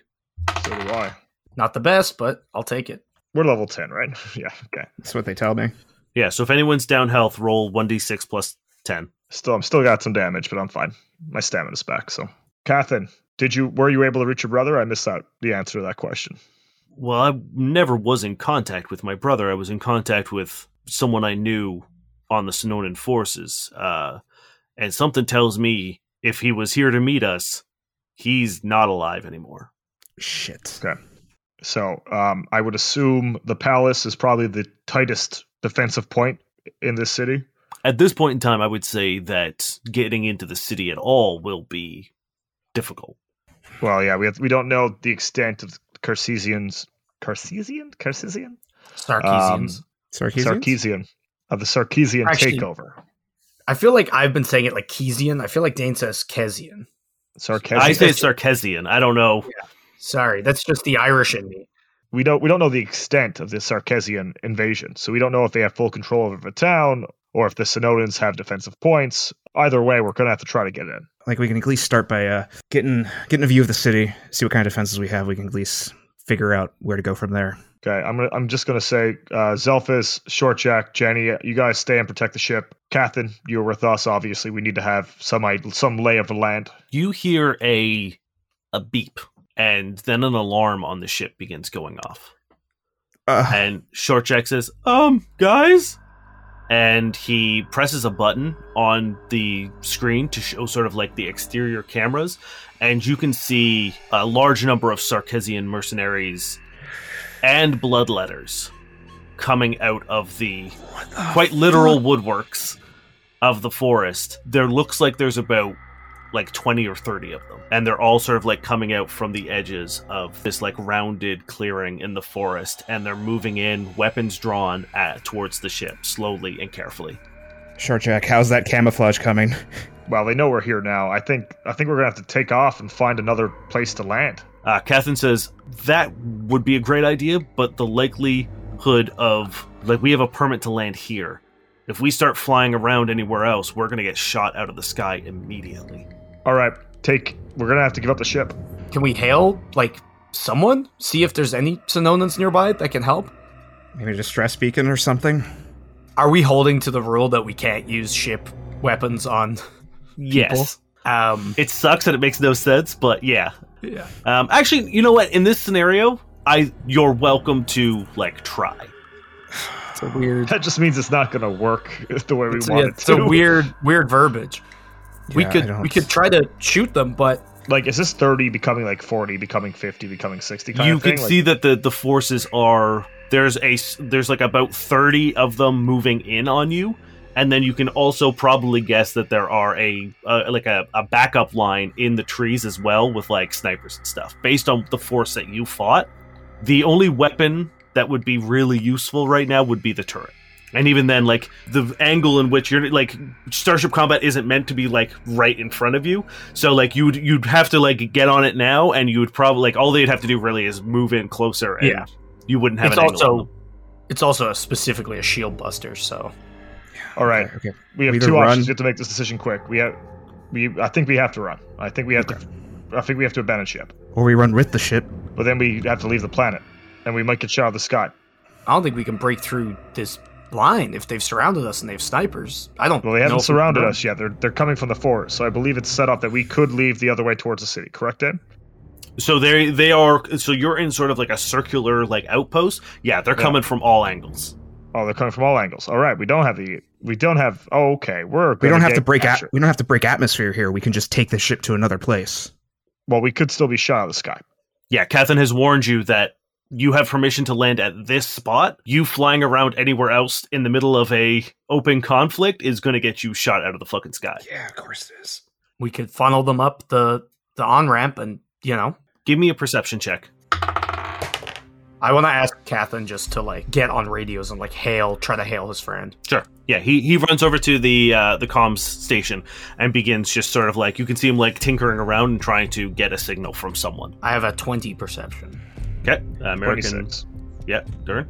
So do I. Not the best, but I'll take it. We're level 10, right? yeah, okay. That's what they tell me. Yeah, so if anyone's down health, roll 1d6 plus 10. Still, I'm still got some damage, but I'm fine. My stamina's back. So, Catherine, did you were you able to reach your brother? I missed out the answer to that question. Well, I never was in contact with my brother. I was in contact with someone I knew on the Sononan forces. Uh, and something tells me if he was here to meet us, he's not alive anymore. Shit. Okay. So, um, I would assume the palace is probably the tightest defensive point in this city. At this point in time, I would say that getting into the city at all will be difficult. Well, yeah, we have, we don't know the extent of Cartesian's Cartesian Cartesian Sarkeesians. Um, Sarkeesians? Sarkeesian of the Sarkeesian Actually- takeover. I feel like I've been saying it like Kesian. I feel like Dane says Kesian. Sarkeesian. I say Sarkeesian. I don't know. Sorry, that's just the Irish in me. we don't we don't know the extent of the Sarkeesian invasion, so we don't know if they have full control over the town or if the Sononans have defensive points. Either way, we're gonna have to try to get in. Like we can at least start by uh, getting getting a view of the city, see what kind of defenses we have. We can at least figure out where to go from there. Okay, I'm gonna, I'm just gonna say, uh, Zelphus, Short Jack, Jenny, you guys stay and protect the ship. Catherine, you're with us. Obviously, we need to have some i- some lay of the land. You hear a a beep, and then an alarm on the ship begins going off. Uh, And Short Jack says, "Um, guys," and he presses a button on the screen to show sort of like the exterior cameras, and you can see a large number of Sarkeesian mercenaries and bloodletters coming out of the quite literal woodworks of the forest. There looks like there's about like 20 or 30 of them and they're all sort of like coming out from the edges of this like rounded clearing in the forest and they're moving in weapons drawn at, towards the ship slowly and carefully Short Jack, how's that camouflage coming? Well, they know we're here now. I think I think we're gonna have to take off and find another place to land. uh, Catherine says that would be a great idea but the likelihood of like we have a permit to land here if we start flying around anywhere else we're going to get shot out of the sky immediately All right, take. We're gonna have to give up the ship. Can we hail like someone? See if there's any Sononans nearby that can help. Maybe a distress beacon or something. Are we holding to the rule that we can't use ship weapons on. Yes. Um, It sucks and it makes no sense, but yeah. yeah. Um, actually, you know what? In this scenario, I you're welcome to like try. It's a weird. That just means it's not going to work the way we It's, want yeah, it it's to. a weird, weird verbiage. we Yeah, I could we could try to shoot them, but Like, is this 30 becoming like 40, becoming 50, becoming 60 kind you of thing? can Like, see that the the forces are there's a there's like about 30 of them moving in on you and then you can also probably guess that there are a uh, like a, a backup line in the trees as well with like snipers and stuff based on the force that you fought the only weapon that would be really useful right now would be the turret and even then like the angle in which you're like starship combat isn't meant to be like right in front of you so like you'd you'd have to like get on it now and you would probably like all they'd have to do really is move in closer and Yeah. you wouldn't have it's an also them. it's also specifically a shield buster. So All right. Okay. We have We two options. run- We have to make this decision quick. We have, we. I think we have to run. I think we have to. I think we have to abandon ship. Or we run with the ship. But then we have to leave the planet, and we might get shot out of the sky. I don't think we can break through this line if they've surrounded us and they have snipers. I don't. Well, they know haven't if we can surrounded us yet. They're they're coming from the forest, so I believe it's set up that we could leave the other way towards the city. Correct, Dan? so they they are so you're in sort of like a circular like outpost yeah they're Yeah. coming from all angles Oh, they're coming from all angles. All right, we don't have the. We don't have. Oh, okay. We're. We don't have to break at, we don't have to break atmosphere here. We can just take the ship to another place. Well, we could still be shot out of the sky. yeah Catherine has warned you that you have permission to land at this spot you flying around anywhere else in the middle of a open conflict is going to get you shot out of the fucking sky Yeah, of course it is. We could funnel them up the the on ramp, and you know, give me a perception check I want to ask Catherine just to like get on radios and like hail, try to hail his friend. Sure. Yeah, he, he runs over to the uh, the comms station and begins just sort of like you can see him like tinkering around and trying to get a signal from someone. I have a twenty perception. Okay, uh, American. 26. Yeah, Durrin.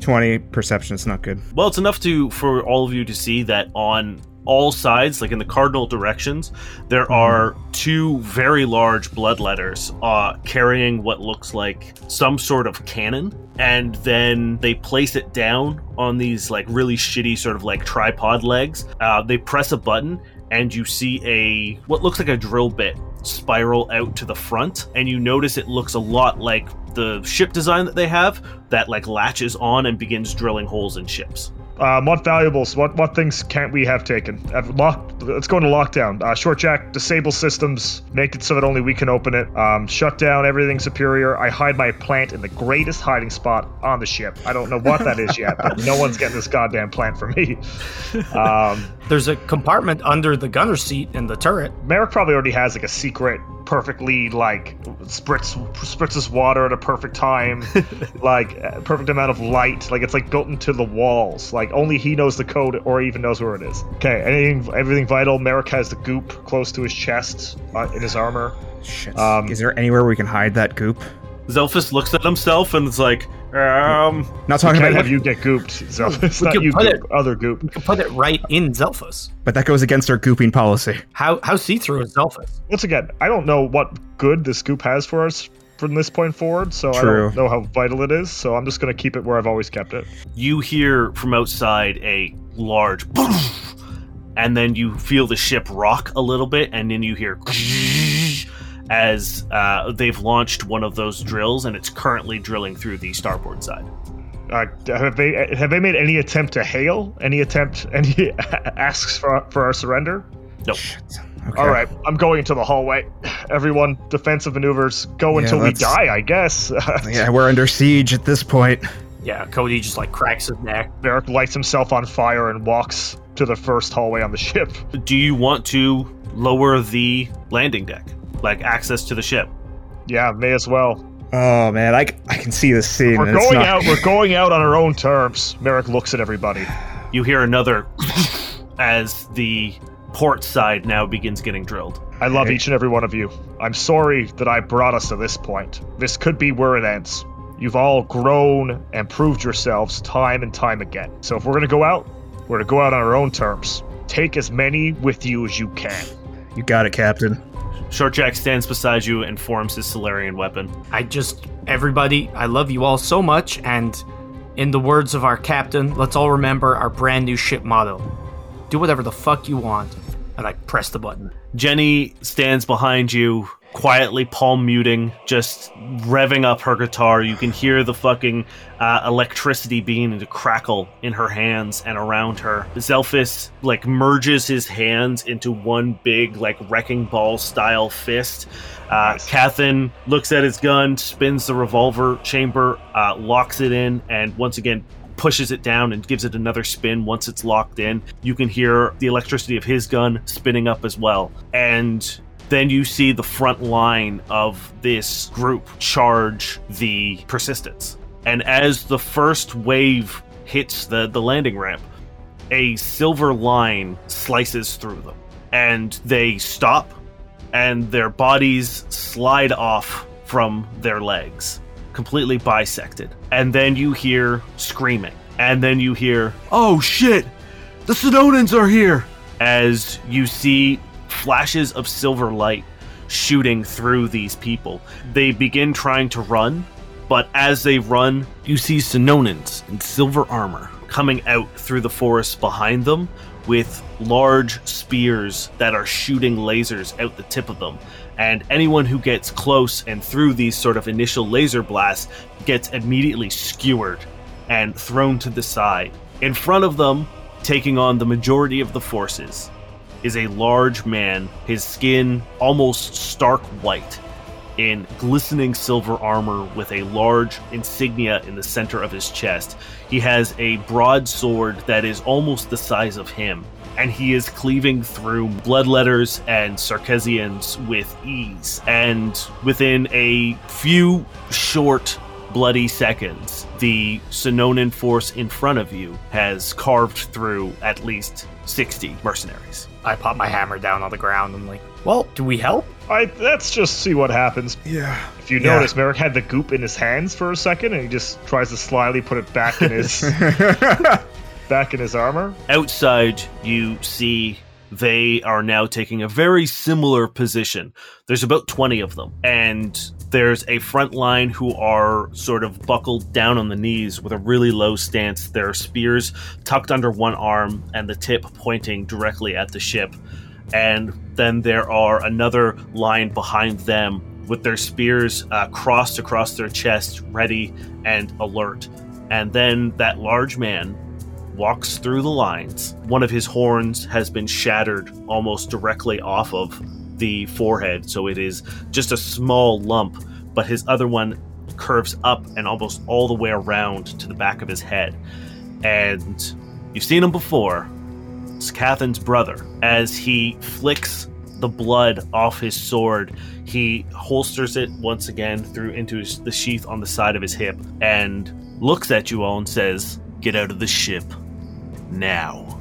20 perception is not good. Well, it's enough to for all of you to see that on all sides, like in the cardinal directions, there are two very large bloodletters uh, carrying what looks like some sort of cannon, and then they place it down on these like really shitty sort of like tripod legs. Uh, they press a button, and you see a what looks like a drill bit spiral out to the front, and you notice it looks a lot like the ship design that they have that like latches on and begins drilling holes in ships. Um, what valuables? What what things can't we have taken? Have lock, let's go into lockdown. Uh, short jack, disable systems, make it so that only we can open it. Um, shut down everything superior. I hide my plant in the greatest hiding spot on the ship. I don't know what that is yet, but no one's getting this goddamn plant for me. Um, There's a compartment under the gunner seat in the turret. Merrick probably already has like a secret, perfectly like spritz spritzes water at a perfect time, like perfect amount of light. Like it's like built into the walls. Like only he knows the code or even knows where it is. Okay, anything, everything vital. Merrick has the goop close to his chest uh, in his armor. Shit. Um, is there anywhere we can hide that goop? Zelphus looks at himself and it's like, um, Not talking about have you get gooped. So it's We not you put goop, other goop. You can put it right in Zelphus. but that goes against our gooping policy. How how see through is Zelphus? Once again, I don't know what good this goop has for us from this point forward, so I don't know how vital it is. So I'm just gonna keep it where I've always kept it. you hear from outside a large boom, and then you feel the ship rock a little bit, and then you hear as uh, they've launched one of those drills, and it's currently drilling through the starboard side. Uh, have they have they made any attempt to hail? Any attempt? Any asks for for our surrender? Nope. Shit. Okay. All right, I'm going into the hallway. Everyone, defensive maneuvers. Go Yeah, until we let's- die, I guess. Yeah, we're under siege at this point. Yeah, Cody just like cracks his neck. Varric lights himself on fire and walks to the first hallway on the ship. Do you want to lower the landing deck, like access to the ship? Yeah, may as well. Oh man, I, I can see this scene. We're going not- out. We're going out on our own terms. Merrick looks at everybody. You hear another as the port side now begins getting drilled. I love Okay. each and every one of you. I'm sorry that I brought us to this point. This could be where it ends. You've all grown and proved yourselves time and time again. So if we're gonna go out, we're gonna go out on our own terms. Take as many with you as you can. You got it, Captain. Shortjack stands beside you and forms his Solarian weapon. I just everybody, I love you all so much and in the words of our captain, let's all remember our brand new ship motto. Do whatever the fuck you want. And I press the button. Jenny stands behind you, quietly palm muting, just revving up her guitar. You can hear the fucking uh, electricity beginning to crackle in her hands and around her. Zelphus like merges his hands into one big like wrecking ball style fist. Uh, Nice. Cathan looks at his gun, spins the revolver chamber, uh, locks it in, and once again pushes it down and gives it another spin once it's locked in. You can hear the electricity of his gun spinning up as well. And then you see the front line of this group charge the persistence. And as the first wave hits the, the landing ramp, a silver line slices through them. And they stop, and their bodies slide off from their legs, completely bisected. And then you hear screaming. And then you hear, oh shit, the Sononans are here! As you see flashes of silver light shooting through these people. They begin trying to run, but as they run, you see Sononans in silver armor coming out through the forest behind them with large spears that are shooting lasers out the tip of them. And anyone who gets close and through these sort of initial laser blasts gets immediately skewered and thrown to the side. In front of them, taking on the majority of the forces, is a large man, his skin almost stark white, in glistening silver armor with a large insignia in the center of his chest. He has a broad sword that is almost the size of him, and he is cleaving through bloodletters and Sarkeesians with ease. And within a few short bloody seconds, the Sononan force in front of you has carved through at least 60 mercenaries. I pop my hammer down on the ground and like, well, do we help? I let's just see what happens. Yeah. If you Yeah. notice, Merrick had the goop in his hands for a second, and he just tries to slyly put it back in his back in his armor. Outside, you see they are now taking a very similar position. There's about 20 of them, and there's a front line who are sort of buckled down on the knees with a really low stance. Their spears tucked under one arm and the tip pointing directly at the ship. And then there are another line behind them with their spears uh, crossed across their chest, ready and alert. And then that large man walks through the lines. One of his horns has been shattered almost directly off of the forehead, so it is just a small lump, but his other one curves up and almost all the way around to the back of his head. And you've seen him before. It's Cathan's brother. As he flicks the blood off his sword, he holsters it once again through into his, the sheath on the side of his hip and looks at you all and says, Get out of the ship now.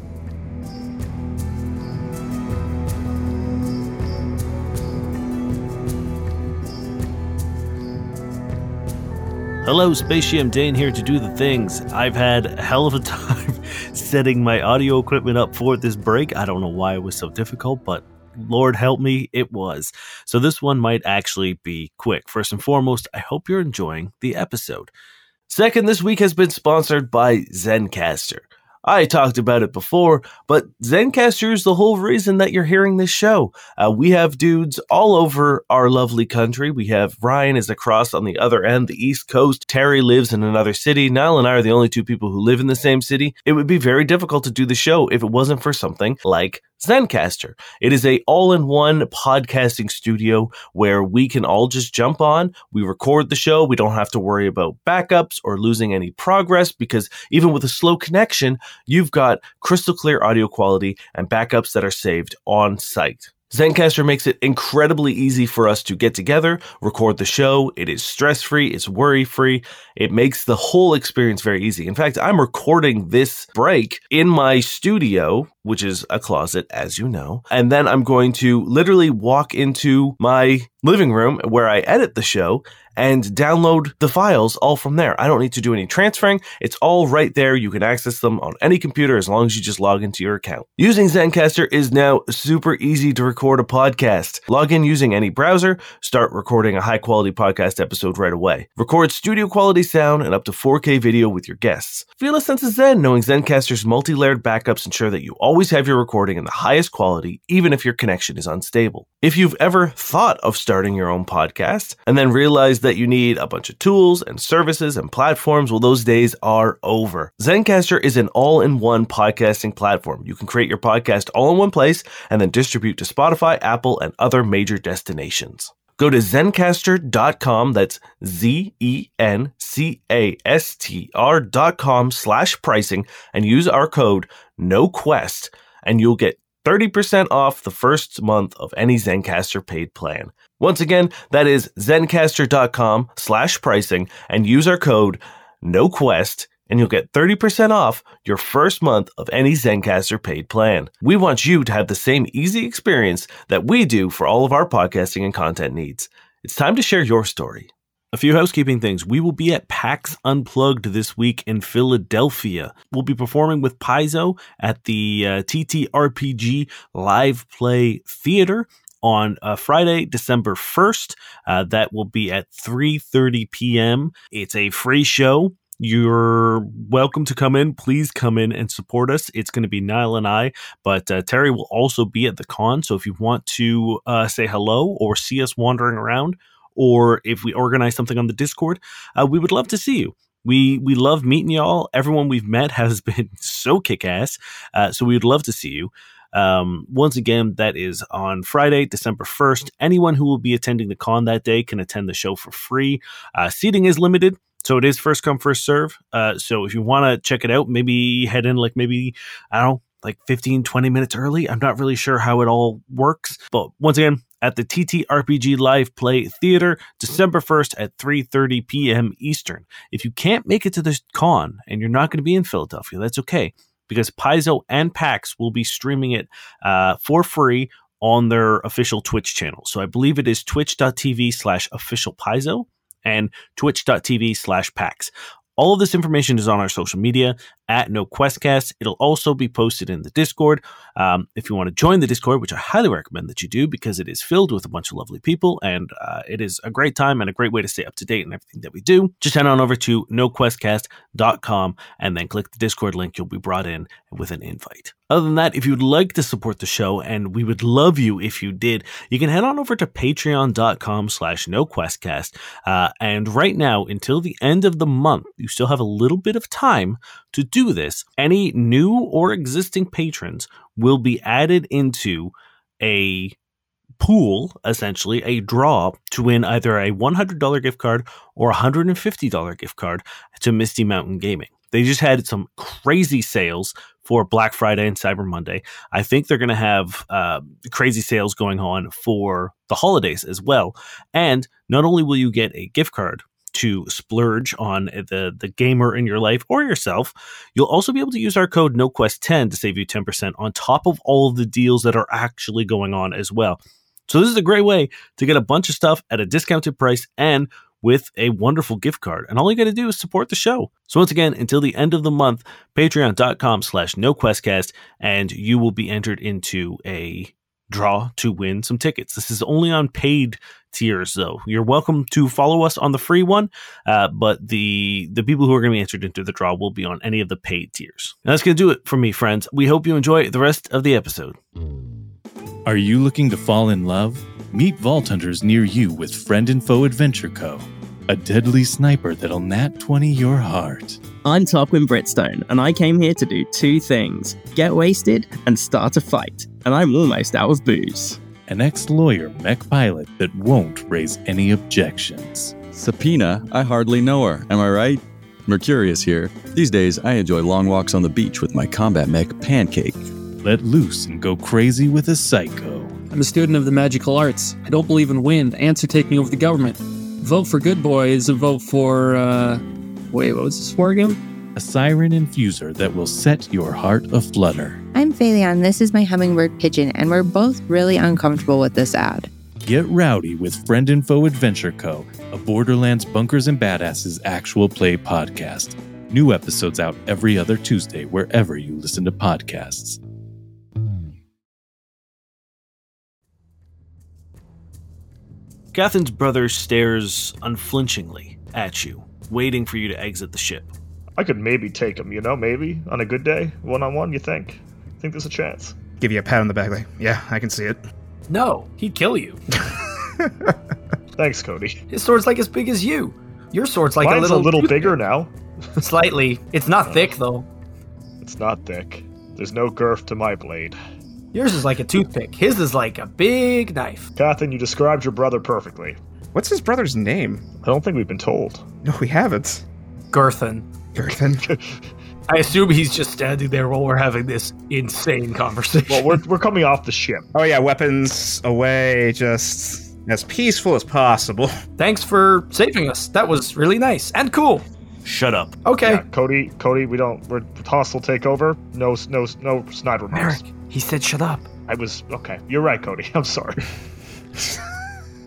Hello, Spatium Dane here to do the things. I've had a hell of a time setting my audio equipment up for this break. I don't know why it was so difficult, but Lord help me, it was. So this one might actually be quick. First and foremost, I hope you're enjoying the episode. Second, this week has been sponsored by Zencastr. I talked about it before, but Zencastr is the whole reason that you're hearing this show. Uh, we have dudes all over our lovely country. We have Ryan is across on the other end, the East Coast. Terry lives in another city. Niall and I are the only two people who live in the same city. It would be very difficult to do the show if it wasn't for something like Zencastr. It is a all-in-one podcasting studio where we can all just jump on. We record the show. We don't have to worry about backups or losing any progress because even with a slow connection, you've got crystal clear audio quality and backups that are saved on site. Zencastr makes it incredibly easy for us to get together, record the show. It is stress free, it's worry free. It makes the whole experience very easy. In fact, I'm recording this break in my studio, which is a closet, as you know. And then I'm going to literally walk into my living room where I edit the show and download the files all from there. I don't need to do any transferring. It's all right there. You can access them on any computer as long as you just log into your account. Using Zencastr is now super easy to record a podcast. Log in using any browser, start recording a high quality podcast episode right away. Record studio quality sound and up to 4K video with your guests. Feel a sense of zen knowing Zencastr's multi layered backups ensure that you always have your recording in the highest quality, even if your connection is unstable. If you've ever thought of starting your own podcast and then realized that you need a bunch of tools and services and platforms, well, those days are over. Zencastr is an all in one podcasting platform. You can create your podcast all in one place and then distribute to Spotify, Apple, and other major destinations. Go to zencastr.com, that's Z E N C A S T R.com slash pricing, and use our code NOQUEST, and you'll get 30% off the first month of any Zencastr paid plan. Once again, that is zencastr.com slash pricing, and use our code NOQUEST, and you'll get 30% off your first month of any Zencastr paid plan. We want you to have the same easy experience that we do for all of our podcasting and content needs. It's time to share your story. A few housekeeping things. We will be at PAX Unplugged this week in Philadelphia. We'll be performing with Paizo at the uh, TTRPG Live Play Theater on uh, Friday, December 1st. Uh, that will be at 3:30 p.m. It's a free show. You're welcome to come in. Please come in and support us. It's going to be Niall and I, but uh, Terry will also be at the con. So if you want to uh, say hello or see us wandering around, or if we organize something on the Discord, uh, we would love to see you. We we love meeting y'all. Everyone we've met has been so kick ass. Uh, so we would love to see you. Um, once again, that is on Friday, December 1st. Anyone who will be attending the con that day can attend the show for free. Uh, seating is limited. So it is first come, first serve. Uh, so if you want to check it out, maybe head in like maybe, I don't know, like 15, 20 minutes early. I'm not really sure how it all works. But once again, at the TTRPG Live Play Theater, December 1st at 3.30 p.m. Eastern. If you can't make it to the con and you're not going to be in Philadelphia, that's okay. Because Paizo and PAX will be streaming it uh, for free on their official Twitch channel. So I believe it is twitch.tv slash official Paizo and twitch.tv slash PAX. All of this information is on our social media at No Questcast. It'll also be posted in the Discord. Um, if you want to join the Discord, which I highly recommend that you do because it is filled with a bunch of lovely people and uh, it is a great time and a great way to stay up to date and everything that we do, just head on over to noquestcast.com and then click the Discord link. You'll be brought in with an invite. Other than that, if you'd like to support the show, and we would love you if you did, you can head on over to patreon.com slash noquestcast. Uh, and right now, until the end of the month, you still have a little bit of time to do this. Any new or existing patrons will be added into a pool, essentially, a draw to win either a $100 gift card or a $150 gift card to Misty Mountain Gaming. They just had some crazy sales for Black Friday and Cyber Monday. I think they're going to have uh, crazy sales going on for the holidays as well. And not only will you get a gift card to splurge on the the gamer in your life or yourself, you'll also be able to use our code NoQuest10 to save you 10% on top of all of the deals that are actually going on as well. So this is a great way to get a bunch of stuff at a discounted price and with a wonderful gift card. And all you got to do is support the show. So once again, until the end of the month, patreon.com slash noquestcast, and you will be entered into a draw to win some tickets. This is only on paid tiers though. You're welcome to follow us on the free one, uh, but the the people who are going to be entered into the draw will be on any of the paid tiers. And that's going to do it for me, friends. We hope you enjoy the rest of the episode. Are you looking to fall in love? Meet Vault Hunters near you with Friend and Foe Adventure Co. A deadly sniper that'll nat 20 your heart. I'm Tarquin Britstone, and I came here to do two things get wasted and start a fight. And I'm almost out of booze. An ex lawyer mech pilot that won't raise any objections. Subpoena, I hardly know her, am I right? Mercurius here. These days, I enjoy long walks on the beach with my combat mech Pancake. Let loose and go crazy with a psycho. I'm a student of the magical arts. I don't believe in wind. Ants are taking over the government. Vote for good boys and vote for, uh. Wait, what was this for again? A siren infuser that will set your heart aflutter. I'm Phaleon. This is my hummingbird pigeon, and we're both really uncomfortable with this ad. Get Rowdy with Friend and Foe Adventure Co., a Borderlands Bunkers and Badasses actual play podcast. New episodes out every other Tuesday wherever you listen to podcasts. Cathan's brother stares unflinchingly at you, waiting for you to exit the ship. I could maybe take him, you know, maybe on a good day, one on one. You think? Think there's a chance? Give you a pat on the back, like, yeah, I can see it. No, he'd kill you. Thanks, Cody. His sword's like as big as you. Your sword's like Mine's a little, a little bigger now. Slightly. It's not thick though. It's not thick. There's no girth to my blade. Yours is like a toothpick. His is like a big knife. Catherine, you described your brother perfectly. What's his brother's name? I don't think we've been told. No, we haven't. Girthen. Girthen. I assume he's just standing there while we're having this insane conversation. Well, we're, we're coming off the ship. oh yeah, weapons away, just as peaceful as possible. Thanks for saving us. That was really nice and cool. Shut up. Okay. Yeah, Cody, Cody, we don't. We're hostile takeover. No, no, no snide remarks. Merrick, he said shut up. I was okay. You're right, Cody. I'm sorry.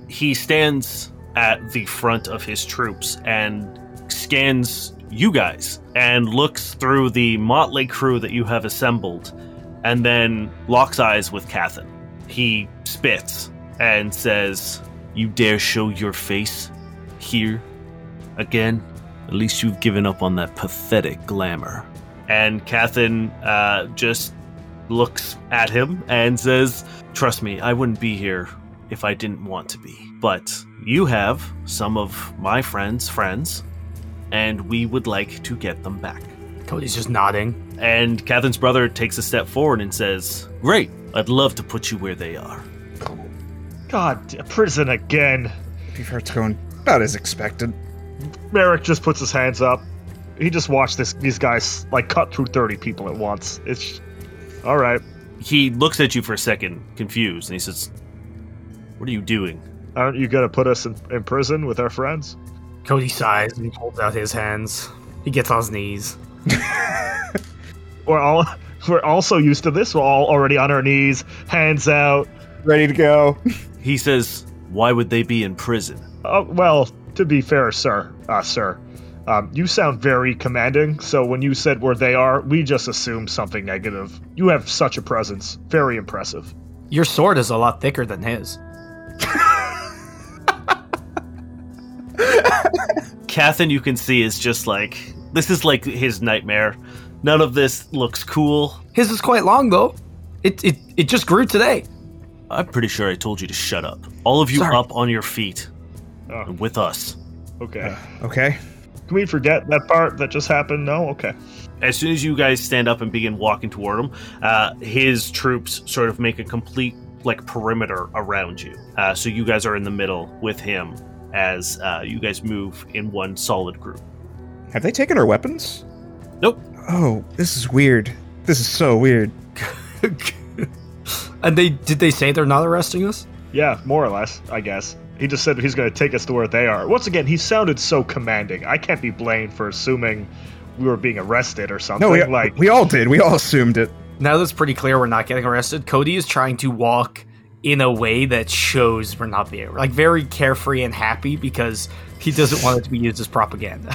He stands at the front of his troops and scans you guys and looks through the motley crew that you have assembled and then locks eyes with Cathan. He spits and says, You dare show your face here again? At least you've given up on that pathetic glamour. And Cathan uh, just looks at him and says, Trust me, I wouldn't be here if I didn't want to be. But you have some of my friends' friends, and we would like to get them back. Cody's just nodding. And Catherine's brother takes a step forward and says, Great, I'd love to put you where they are. God, prison again. Beefheart's going about as expected. Merrick just puts his hands up. He just watched this these guys like cut through 30 people at once. It's all right. He looks at you for a second, confused, and he says, What are you doing? Aren't you gonna put us in, in prison with our friends? Cody sighs and he holds out his hands. He gets on his knees. We're all we're also used to this. We're all already on our knees, hands out. Ready to go. He says, Why would they be in prison? Oh, well, to be fair, sir, uh, sir, um, you sound very commanding. So when you said where they are, we just assumed something negative. You have such a presence, very impressive. Your sword is a lot thicker than his. Cathan, you can see, is just like, This is like his nightmare. None of this looks cool. His is quite long though. It it, it just grew today. I'm pretty sure I told you to shut up. All of you Sorry. up on your feet. Oh. With us. Okay. Okay. Can we forget that part that just happened? No. Okay. As soon as you guys stand up and begin walking toward him, uh, his troops sort of make a complete like perimeter around you. Uh, so you guys are in the middle with him as uh, you guys move in one solid group. Have they taken our weapons? Nope. Oh, this is weird. This is so weird. And they did they say they're not arresting us? Yeah, more or less, I guess. He just said he's going to take us to where they are. Once again, he sounded so commanding. I can't be blamed for assuming we were being arrested or something. No, we, like we all did. We all assumed it. Now that's pretty clear we're not getting arrested. Cody is trying to walk in a way that shows we're not being like very carefree and happy because he doesn't want it to be used as propaganda.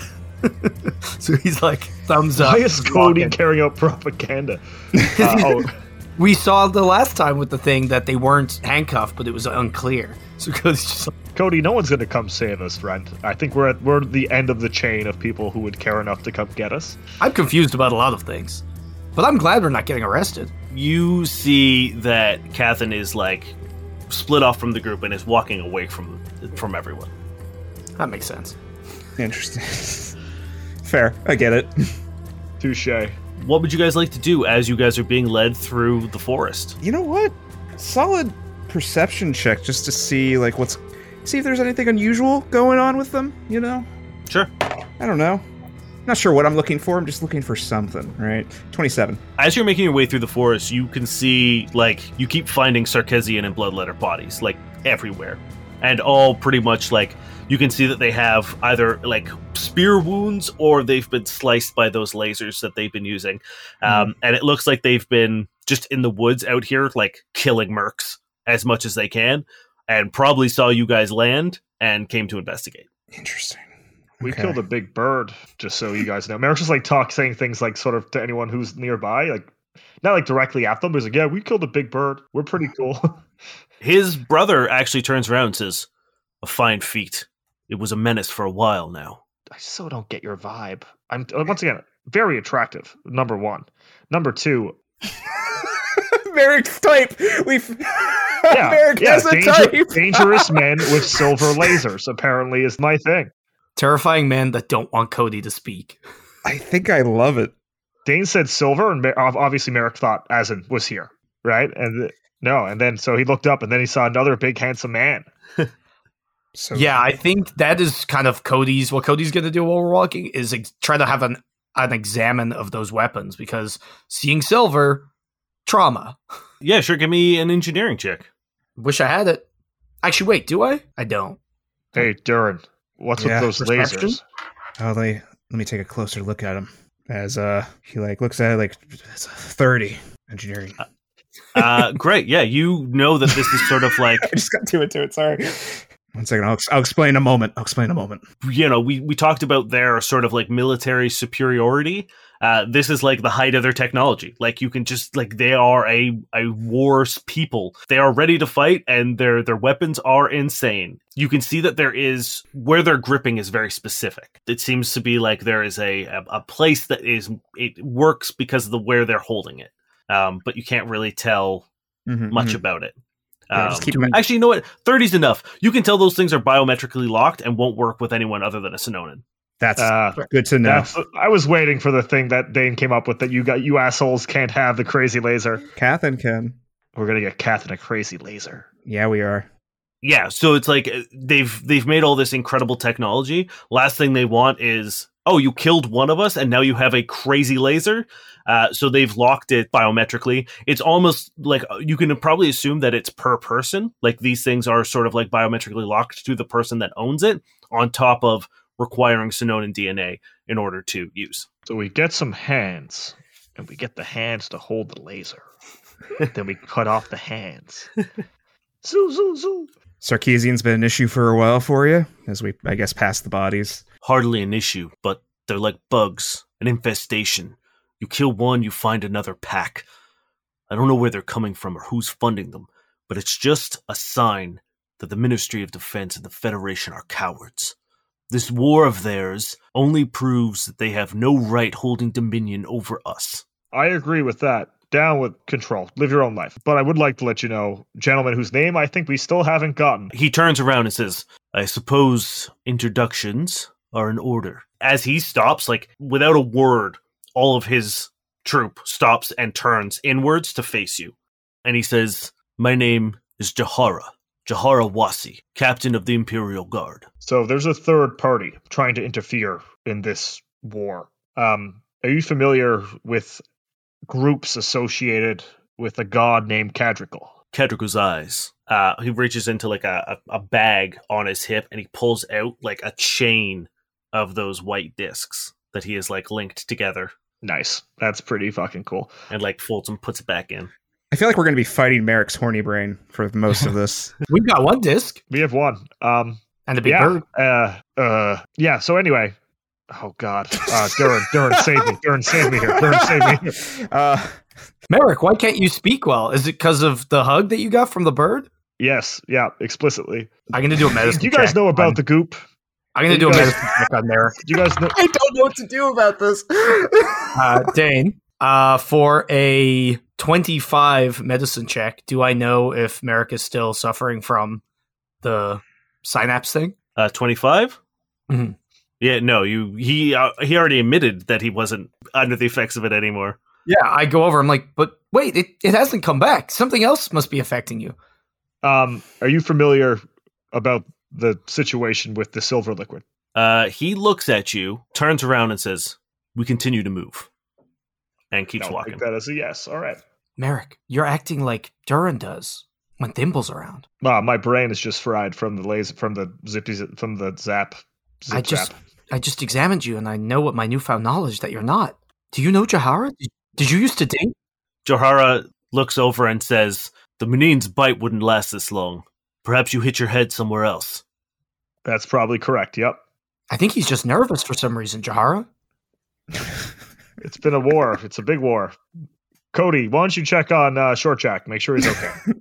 so he's like thumbs up. why is Cody walking. carrying out propaganda? Uh, oh, We saw the last time with the thing that they weren't handcuffed, but it was unclear. So Cody's just like, Cody, no one's going to come save us, friend. I think we're at we're at the end of the chain of people who would care enough to come get us. I'm confused about a lot of things, but I'm glad we're not getting arrested. You see that Cathan is like split off from the group and is walking away from from everyone. That makes sense. Interesting. Fair. I get it. Touche. What would you guys like to do as you guys are being led through the forest? You know what? Solid perception check just to see like what's see if there's anything unusual going on with them, you know? Sure. I don't know. Not sure what I'm looking for. I'm just looking for something, right? 27. As you're making your way through the forest, you can see like you keep finding Sarkeesian and bloodletter bodies like everywhere, and all pretty much like you can see that they have either like spear wounds or they've been sliced by those lasers that they've been using, um, and it looks like they've been just in the woods out here like killing mercs as much as they can. and probably saw you guys land and came to investigate. Interesting. We Okay. killed a big bird, just so you guys know. Merrick's just like talk, saying things like sort of to anyone who's nearby, like not like directly at them, but he's like, "Yeah, we killed a big bird. We're pretty cool." His brother actually turns around and says, A fine feat. It was a menace for a while now. I so don't get your vibe. I'm uh, once again very attractive. Number one. Number two. Merrick's type. We've. Yeah, Merrick yeah. has a type. dangerous men with silver lasers apparently is my thing. Terrifying men that don't want Cody to speak. I think I love it. Dane said silver, and obviously Merrick thought Asin was here, right? And th- no, and then so he looked up, and then he saw another big handsome man. So Yeah, I think that is kind of Cody's. What Cody's going to do while we're walking is ex- try to have an an examine of those weapons because seeing silver, trauma. Yeah, sure. Give me an engineering check. Wish I had it. Actually, wait, do I? I don't. Hey, Durrin, what's Yeah. with those Perception? lasers? Oh, let me let me take a closer look at him. As uh, he like looks at it like it's a thirty engineering. Uh, great. Yeah, you know that this is sort of like I just got too into it. Sorry. One second. I'll, I'll explain in a moment. I'll explain in a moment. you know, we, we talked about their sort of like military superiority. Uh, this is like the height of their technology. Like you can just like they are a a wars people. They are ready to fight, and their their weapons are insane. You can see that there is where they're gripping is very specific. It seems to be like there is a a, a place that is it works because of the where they're holding it. Um, but you can't really tell Mhm, much mhm. about it. Yeah, Um, just keep 'em Actually, you know what? 30's enough. You can tell those things are biometrically locked and won't work with anyone other than a Sononan. That's Uh, good to know. I was waiting for the thing that Dane came up with that you got you assholes can't have the crazy laser. Kath and Ken. We're gonna get Kath in a crazy laser. Yeah, we are. Yeah, so it's like uh, they've they've made all this incredible technology. Last thing they want is, oh, you killed one of us, and now you have a crazy laser. Uh, so they've locked it biometrically. It's almost like uh, you can probably assume that it's per person. Like these things are sort of like biometrically locked to the person that owns it, on top of requiring Sononan DNA in order to use. So we get some hands, and we get the hands to hold the laser. then we cut off the hands. Zoo zoo zoo. Sarkeesian's been an issue for a while for you, as we, I guess, pass the bodies. hardly an issue, but they're like bugs, an infestation. You kill one, you find another pack. I don't know where they're coming from or who's funding them, but it's just a sign that the Ministry of Defense and the Federation are cowards. This war of theirs only proves that they have no right holding dominion over us. I agree with that. Down with control. Live your own life. But I would like to let you know, gentlemen, whose name I think we still haven't gotten. He turns around and says, I suppose introductions are in order. As he stops, like without a word, all of his troop stops and turns inwards to face you. And he says, My name is Jahara, Jahara Wasi, captain of the Imperial Guard. So there's a third party trying to interfere in this war. Um, are you familiar with groups associated with a god named Cadrical? Cadrical's Eyes. Uh, he reaches into like a, a, a bag on his hip and he pulls out like a chain of those white discs that he has like linked together Nice. That's pretty fucking cool. and like Fulton puts it back in. I feel like we're going to be fighting Merrick's horny brain for most of this. We've got one disc We have one. Um, and a big yeah. bird. Uh, uh, yeah. So anyway, oh god, uh, Durrin, Durrin, save me, Durrin, save me here, Durrin, save me. Here. uh, Merrick, why can't you speak well? Is it because of the hug that you got from the bird? Yes, yeah, explicitly. I'm gonna do a medicine. Do you guys check know about on- the goop? I'm gonna you do a guys- medicine check on Merrick. Do you guys know? I don't know what to do about this. Uh, Dane, uh, for a 25 medicine check, do I know if Merrick is still suffering from the synapse thing? Uh, 25? Mhm. Yeah, no, you he uh, he already admitted that he wasn't under the effects of it anymore. Yeah, I go over. I'm like, but wait, it, it hasn't come back. Something else must be affecting you. Um, are you familiar about the situation with the silver liquid? Uh, he looks at you, turns around, and says, "We continue to move," and keeps Don't walking. take that as a yes. All right. Merrick, you're acting like Durrin does when Thimble's around. Wow, my brain is just fried from the laser, from the zippy, from the zap. Zip I just, zap. I just examined you, and I know what my newfound knowledge that you're not. Do you know Jahara? Did, did you used to date? Johara looks over and says, "The Munin's bite wouldn't last this long. Perhaps you hit your head somewhere else. That's probably correct. Yep. I think he's just nervous for some reason, Jahara. It's been a war. It's a big war. Cody, why don't you check on uh, Short Jack? Make sure he's okay.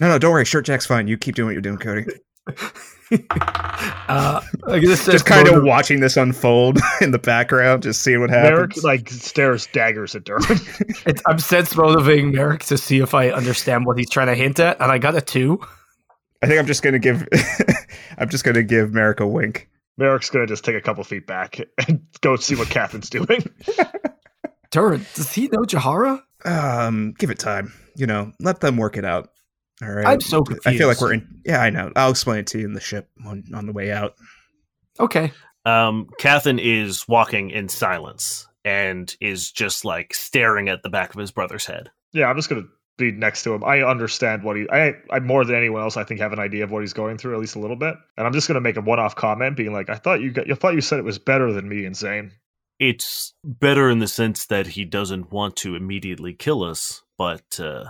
No, no, don't worry. Short Jack's fine. You keep doing what you're doing, Cody. Uh, I Just kind of watching this unfold in the background, just seeing what Merrick happens. like stares daggers at Durrin. It's, I'm sense motivating Merrick to see if I understand what he's trying to hint at, and I got a two. I think I'm just gonna give. I'm just gonna give Merrick a wink. Merrick's gonna just take a couple feet back and go see what Cathan's doing. Durrin, does he know Jahara? Um, give it time. You know, let them work it out. All right. I'm so confused. I feel like we're in. Yeah, I know. I'll explain it to you in the ship on, on the way out. Okay. Um, Cathan is walking in silence and is just like staring at the back of his brother's head. yeah, I'm just gonna be next to him. I understand what he. I, I more than anyone else, I think, have an idea of what he's going through at least a little bit. And I'm just gonna make a one-off comment, being like, "I thought you got. I thought you said it was better than me and Zane." It's better in the sense that he doesn't want to immediately kill us, but uh,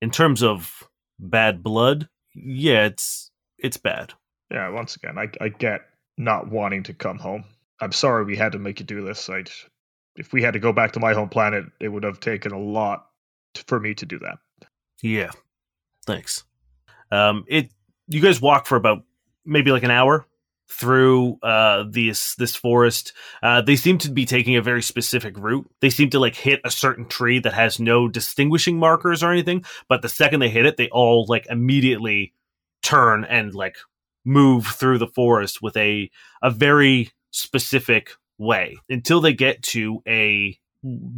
in terms of bad blood, yeah, it's it's bad. Yeah, once again, I, I get not wanting to come home. I'm sorry we had to make you do this. I, if we had to go back to my home planet, it would have taken a lot for me to do that. Yeah, thanks. Um, it you guys walk for about maybe like an hour through uh this this forest. Uh, they seem to be taking a very specific route. They seem to like hit a certain tree that has no distinguishing markers or anything. But the second they hit it, they all like immediately turn and like move through the forest with a a very specific way until they get to a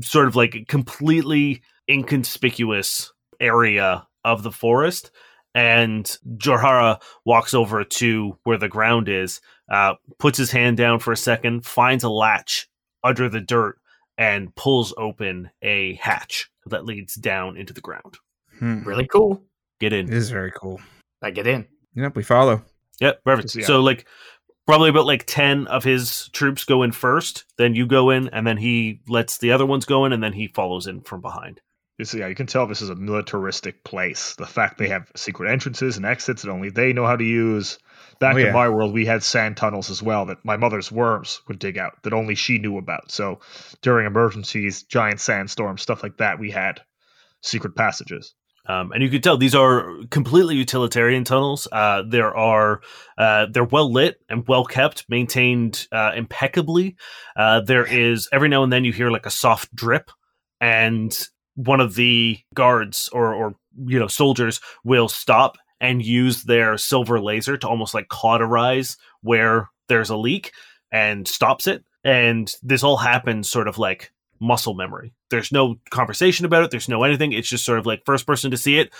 sort of like completely inconspicuous area of the forest and Jorhara walks over to where the ground is, uh, puts his hand down for a second, finds a latch under the dirt, and pulls open a hatch that leads down into the ground. Hmm. Really cool. Get It in. is very cool. I get in. Yep, we follow. Yep, perfect. Yeah. So like probably about like 10 of his troops go in first, then you go in and then he lets the other ones go in and then he follows in from behind. Yeah, you can tell this is a militaristic place. The fact they have secret entrances and exits that only they know how to use. Back Oh, in my world, we had sand tunnels as well that my mother's worms would dig out that only she knew about. So during emergencies, giant sandstorms, stuff like that, we had secret passages. Um, and you can tell these are completely utilitarian tunnels. Uh, there are uh, they're well lit and well kept, maintained uh, impeccably. Uh, there is every now and then you hear like a soft drip, and one of the guards or or you know soldiers will stop and use their silver laser to almost like cauterize where there's a leak and stops it. And this all happens sort of like muscle memory. There's no conversation about it. There's no anything. It's just sort of like first person to see it,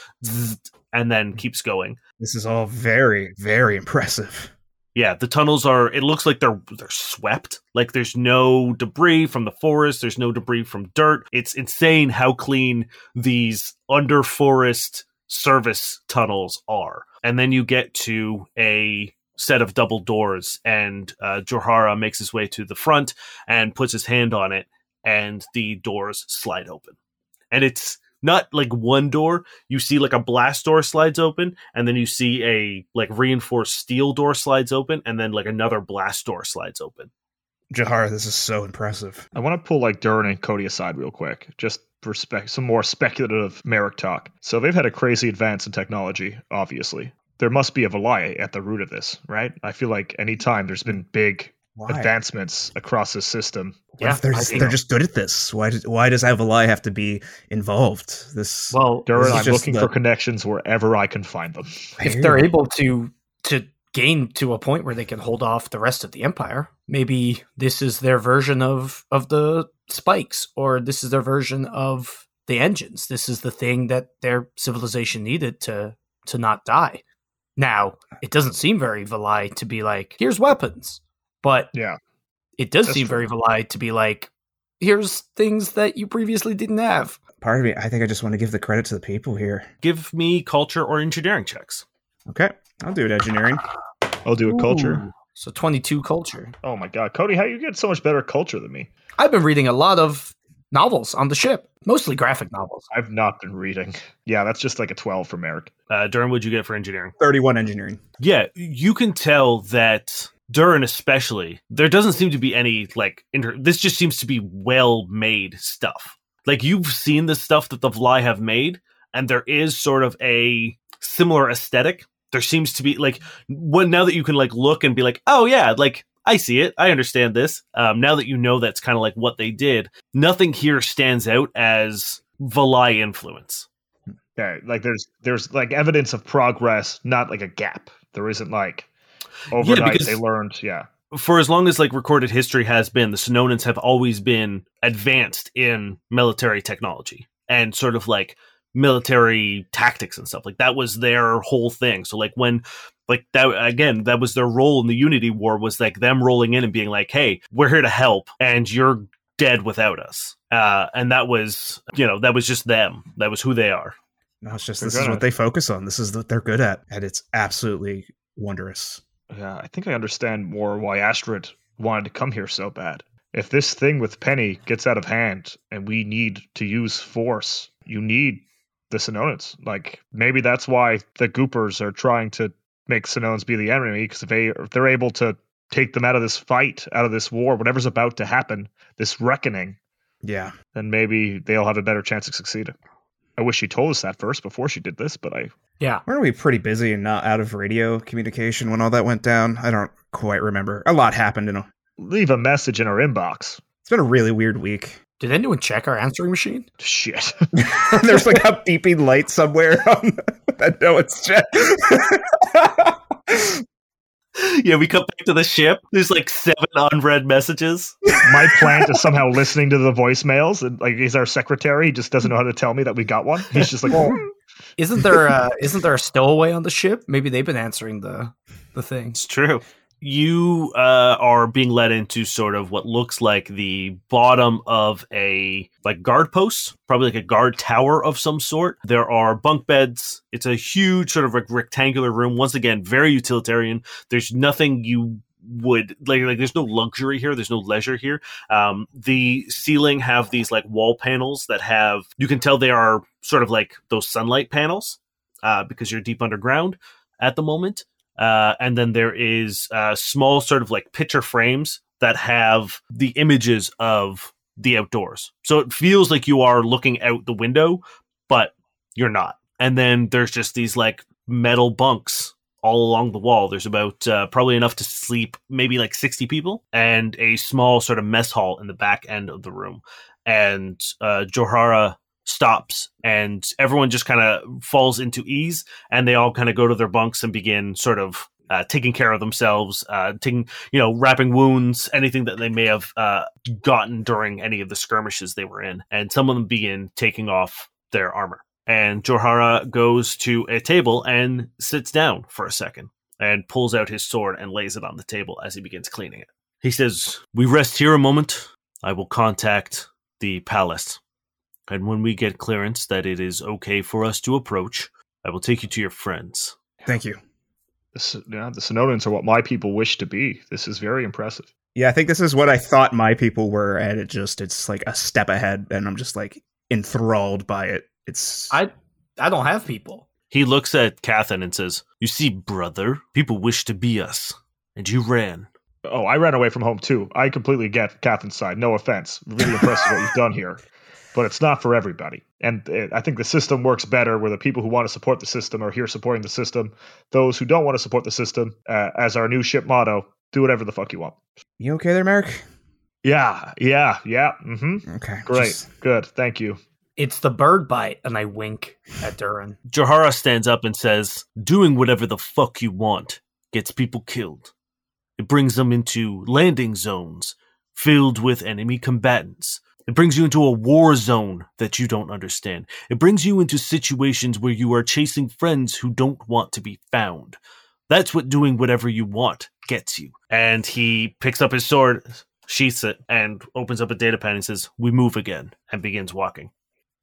and then mm-hmm. keeps going. This is all very, very impressive. Yeah, the tunnels are. It looks like they're they're swept. Like there's no debris from the forest. There's no debris from dirt. It's insane how clean these under forest service tunnels are. And then you get to a set of double doors, and uh, Johara makes his way to the front and puts his hand on it, and the doors slide open. And it's not like one door. You see like a blast door slides open, and then you see a like reinforced steel door slides open, and then like another blast door slides open. Jahara, this is so impressive. I want to pull like Durrin and Cody aside real quick, just for spec- some more speculative Merrick talk. So they've had a crazy advance in technology, obviously. There must be a Valai at the root of this, right? I feel like anytime there's been big Why? advancements across the system, What if they're, I think- they're just good at this? Why, did, why does a Valai have to be involved? This well. Durrin, is I'm looking the- for connections wherever I can find them. if they're able to to gain to a point where they can hold off the rest of the empire maybe this is their version of of the spikes or this is their version of the engines this is the thing that their civilization needed to to not die now it doesn't seem very Valai to be like here's weapons but Yeah. it does That's seem true. very Valai to be like here's things that you previously didn't have part of me. I think I just want to give the credit to the people here. Give me culture or engineering checks. Okay, I'll do it. Engineering. I'll do a culture. So 22 culture Oh my god, Cody, how you get so much better culture than me? I've been reading a lot of novels on the ship, mostly graphic novels. I've not been reading. Yeah, that's just like a 12 from Eric. Uh, Durrin, what'd you get for engineering? 31 engineering. Yeah, you can tell that Durrin, especially, there doesn't seem to be any like. Inter- this just seems to be well made stuff. Like you've seen the stuff that the Valai have made, and there is sort of a similar aesthetic. There seems to be like when now that you can like look and be like, oh yeah, like I see it, I understand this. Um, now that you know that's kind of like what they did, nothing here stands out as Valai influence. Yeah, like there's there's like evidence of progress, not like a gap. There isn't like overnight because- they learned. Yeah, for as long as like recorded history has been, the Sononans have always been advanced in military technology and sort of like military tactics and stuff. Like that was their whole thing. So like when like that again, that was their role in the Unity War was like them rolling in and being like, "Hey, we're here to help, and you're dead without us." Uh, and that was you know that was just them. That was who they are. No, it's just They're this is gonna- what they focus on. This is what they're good at, and it's absolutely wondrous. Yeah. I think I understand more why Astrid wanted to come here so bad. If this thing with Penny gets out of hand and we need to use force, you need the Sononans. Like maybe that's why the Goopers are trying to make Sononans be the enemy because if they if they're able to take them out of this fight, out of this war, whatever's about to happen, this reckoning, Yeah, then maybe they'll have a better chance of succeeding. I wish she told us that first before she did this, but I Yeah. weren't we pretty busy and not out of radio communication when all that went down? I don't quite remember. A lot happened. You know, leave a message in our inbox. it's been a really weird week. Did anyone check our answering machine? Shit. There's like a beeping light somewhere on that no it's just Yeah, we come back to the ship. There's like seven unread messages. My plant is somehow listening to the voicemails, and like he's our secretary. He just doesn't know how to tell me that we got one. He's just like, "Oh, Isn't there uh isn't there a stowaway on the ship? Maybe they've been answering the the things. It's true. You uh, are being led into sort of what looks like the bottom of a like guard post, probably like a guard tower of some sort. There are bunk beds. It's a huge sort of like rectangular room. Once again, very utilitarian. There's nothing you would like like there's no luxury here there's no leisure here um the ceiling have these like wall panels that have you can tell they are sort of like those sunlight panels uh because you're deep underground at the moment uh, and then there is uh, small sort of like picture frames that have the images of the outdoors. So it feels like you are looking out the window, but you're not. And then there's just these like metal bunks all along the wall. There's about uh, probably enough to sleep maybe like 60 people and a small sort of mess hall in the back end of the room. And uh, Johara stops and everyone just kind of falls into ease and they all kind of go to their bunks and begin sort of uh, taking care of themselves, uh, taking you know wrapping wounds, anything that they may have uh, gotten during any of the skirmishes they were in, and some of them begin taking off their armor. And Johara goes to a table and sits down for a second and pulls out his sword and lays it on the table as he begins cleaning it. He says, "We rest here a moment. I will contact the palace and when we get clearance that it is okay for us to approach, I will take you to your friends. Thank you. the, S- yeah, the Sononans are what my people wish to be. This is very impressive." Yeah, I think this is what I thought my people were, and it just it's like a step ahead, and I'm just like enthralled by it. It's I I don't have people. He looks at Cathan and says, You see, brother, people wish to be us, and you ran. Oh, I ran away from home too. I completely get Cathan's side. No offense. Really impressive what you've done here. But it's not for everybody. And uh, I think the system works better where the people who want to support the system are here supporting the system. Those who don't want to support the system, uh, as our new ship motto, do whatever the fuck you want. you okay there, Merrick? Yeah, yeah, yeah. Mm-hmm. Okay, Great. just- Good. Thank you. It's the bird bite, and I wink at Durrin. Johara stands up and says, Doing whatever the fuck you want gets people killed. It brings them into landing zones filled with enemy combatants. It brings you into a war zone that you don't understand. It brings you into situations where you are chasing friends who don't want to be found. That's what doing whatever you want gets you. And he picks up his sword, sheaths it, and opens up a data pad and says, We move again, and begins walking.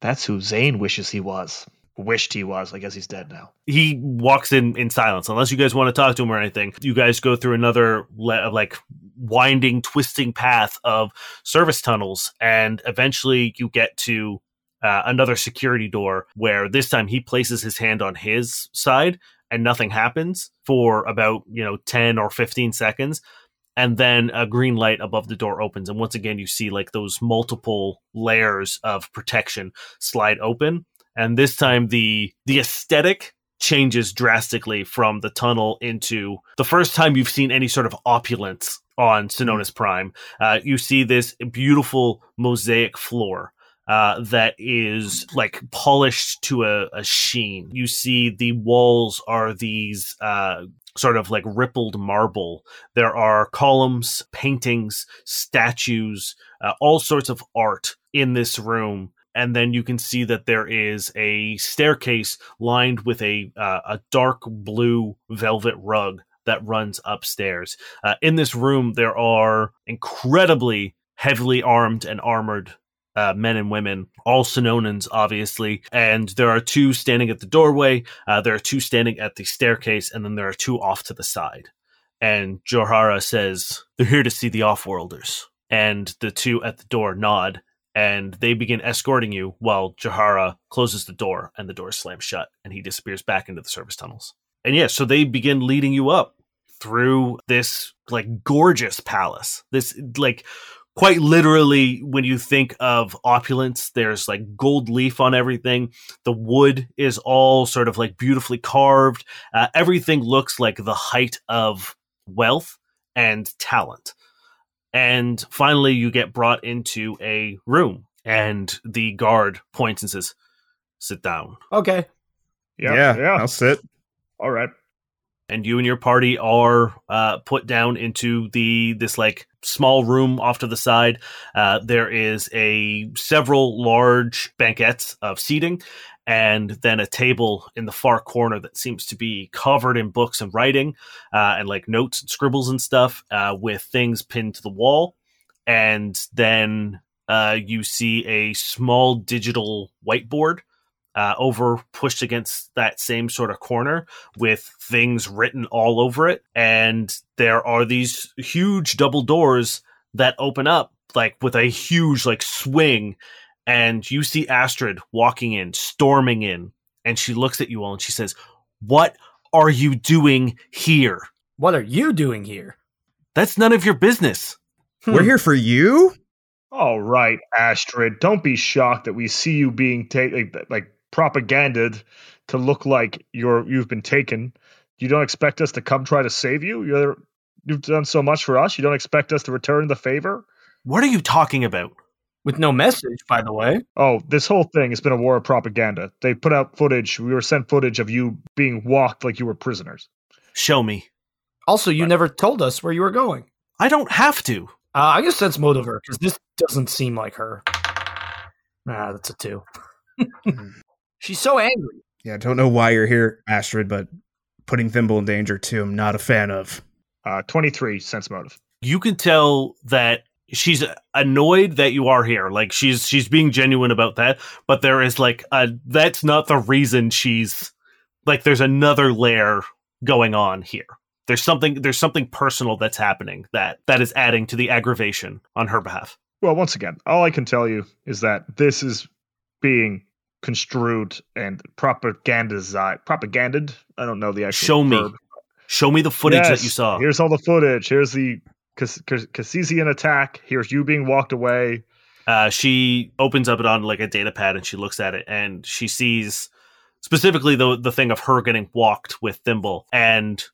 That's who Zane wishes he was. wished he was. I guess he's dead now. he walks in in silence unless you guys want to talk to him or anything you guys go through another le- like winding twisting path of service tunnels and eventually you get to uh, another security door where this time he places his hand on his side and nothing happens for about you know 10 or 15 seconds and then a green light above the door opens and once again you see like those multiple layers of protection slide open and this time the the aesthetic changes drastically from the tunnel into the first time you've seen any sort of opulence on Sononis Prime. Uh, you see this beautiful mosaic floor. Uh, that is like polished to a, a sheen. You see the walls are these uh, sort of like rippled marble. There are columns, paintings, statues, uh, all sorts of art in this room and then you can see that there is a staircase lined with a uh, a dark blue velvet rug that runs upstairs. Uh, in this room, there are incredibly heavily armed and armored. Uh, men and women, all Sononans, obviously, and there are two standing at the doorway. Uh, there are two standing at the staircase, and then there are two off to the side. And Johara says, "They're here to see the offworlders." And the two at the door nod, and they begin escorting you while Jahara closes the door and the door slams shut and he disappears back into the service tunnels. And yeah, so they begin leading you up through this like gorgeous palace. This like quite literally when you think of opulence there's like gold leaf on everything the wood is all sort of like beautifully carved uh, everything looks like the height of wealth and talent and finally, you get brought into a room, and the guard points and says, Sit down. Okay. Yeah, yeah, yeah. I'll sit. All right. And you and your party are uh, put down into the this like small room off to the side. Uh, there is a several large banquettes of seating, and then a table in the far corner that seems to be covered in books and writing uh, and like notes and scribbles and stuff uh, with things pinned to the wall. And then uh, you see a small digital whiteboard uh, over pushed against that same sort of corner with things written all over it. And there are these huge double doors that open up like with a huge like swing and you see Astrid walking in, storming in, and she looks at you all and she says, What are you doing here? What are you doing here? That's none of your business. We're hmm. here for you. All right, Astrid. Don't be shocked that we see you being taken like propaganded to look like you're you've been taken. You don't expect us to come try to save you. You're you've done so much for us. You don't expect us to return the favor. What are you talking about? With no message, by the way. Oh, this whole thing has been a war of propaganda. They put out footage. We were sent footage of you being walked like you were prisoners. Show me. Also, you never told us where you were going. I don't have to. Uh, I guess that's motive because this doesn't seem like her. Ah, that's a two. She's so angry. Yeah, I don't know why you're here, Astrid, but putting Thimble in danger too, I'm not a fan of. Uh, 23 sense motive. You can tell that she's annoyed that you are here. Like she's she's being genuine about that, but there is like a that's not the reason she's like there's another layer going on here. There's something there's something personal that's happening that that is adding to the aggravation on her behalf. Well, once again, all I can tell you is that this is being construed and propagandized. Propaganded? I don't know the actual Show me. verb. Show me the footage that you saw. Here's all the footage. Here's the Cassisian attack. Here's you being walked away. uh, she opens up it on like a data pad and she looks at it and she sees specifically the the thing of her getting walked with Thimble and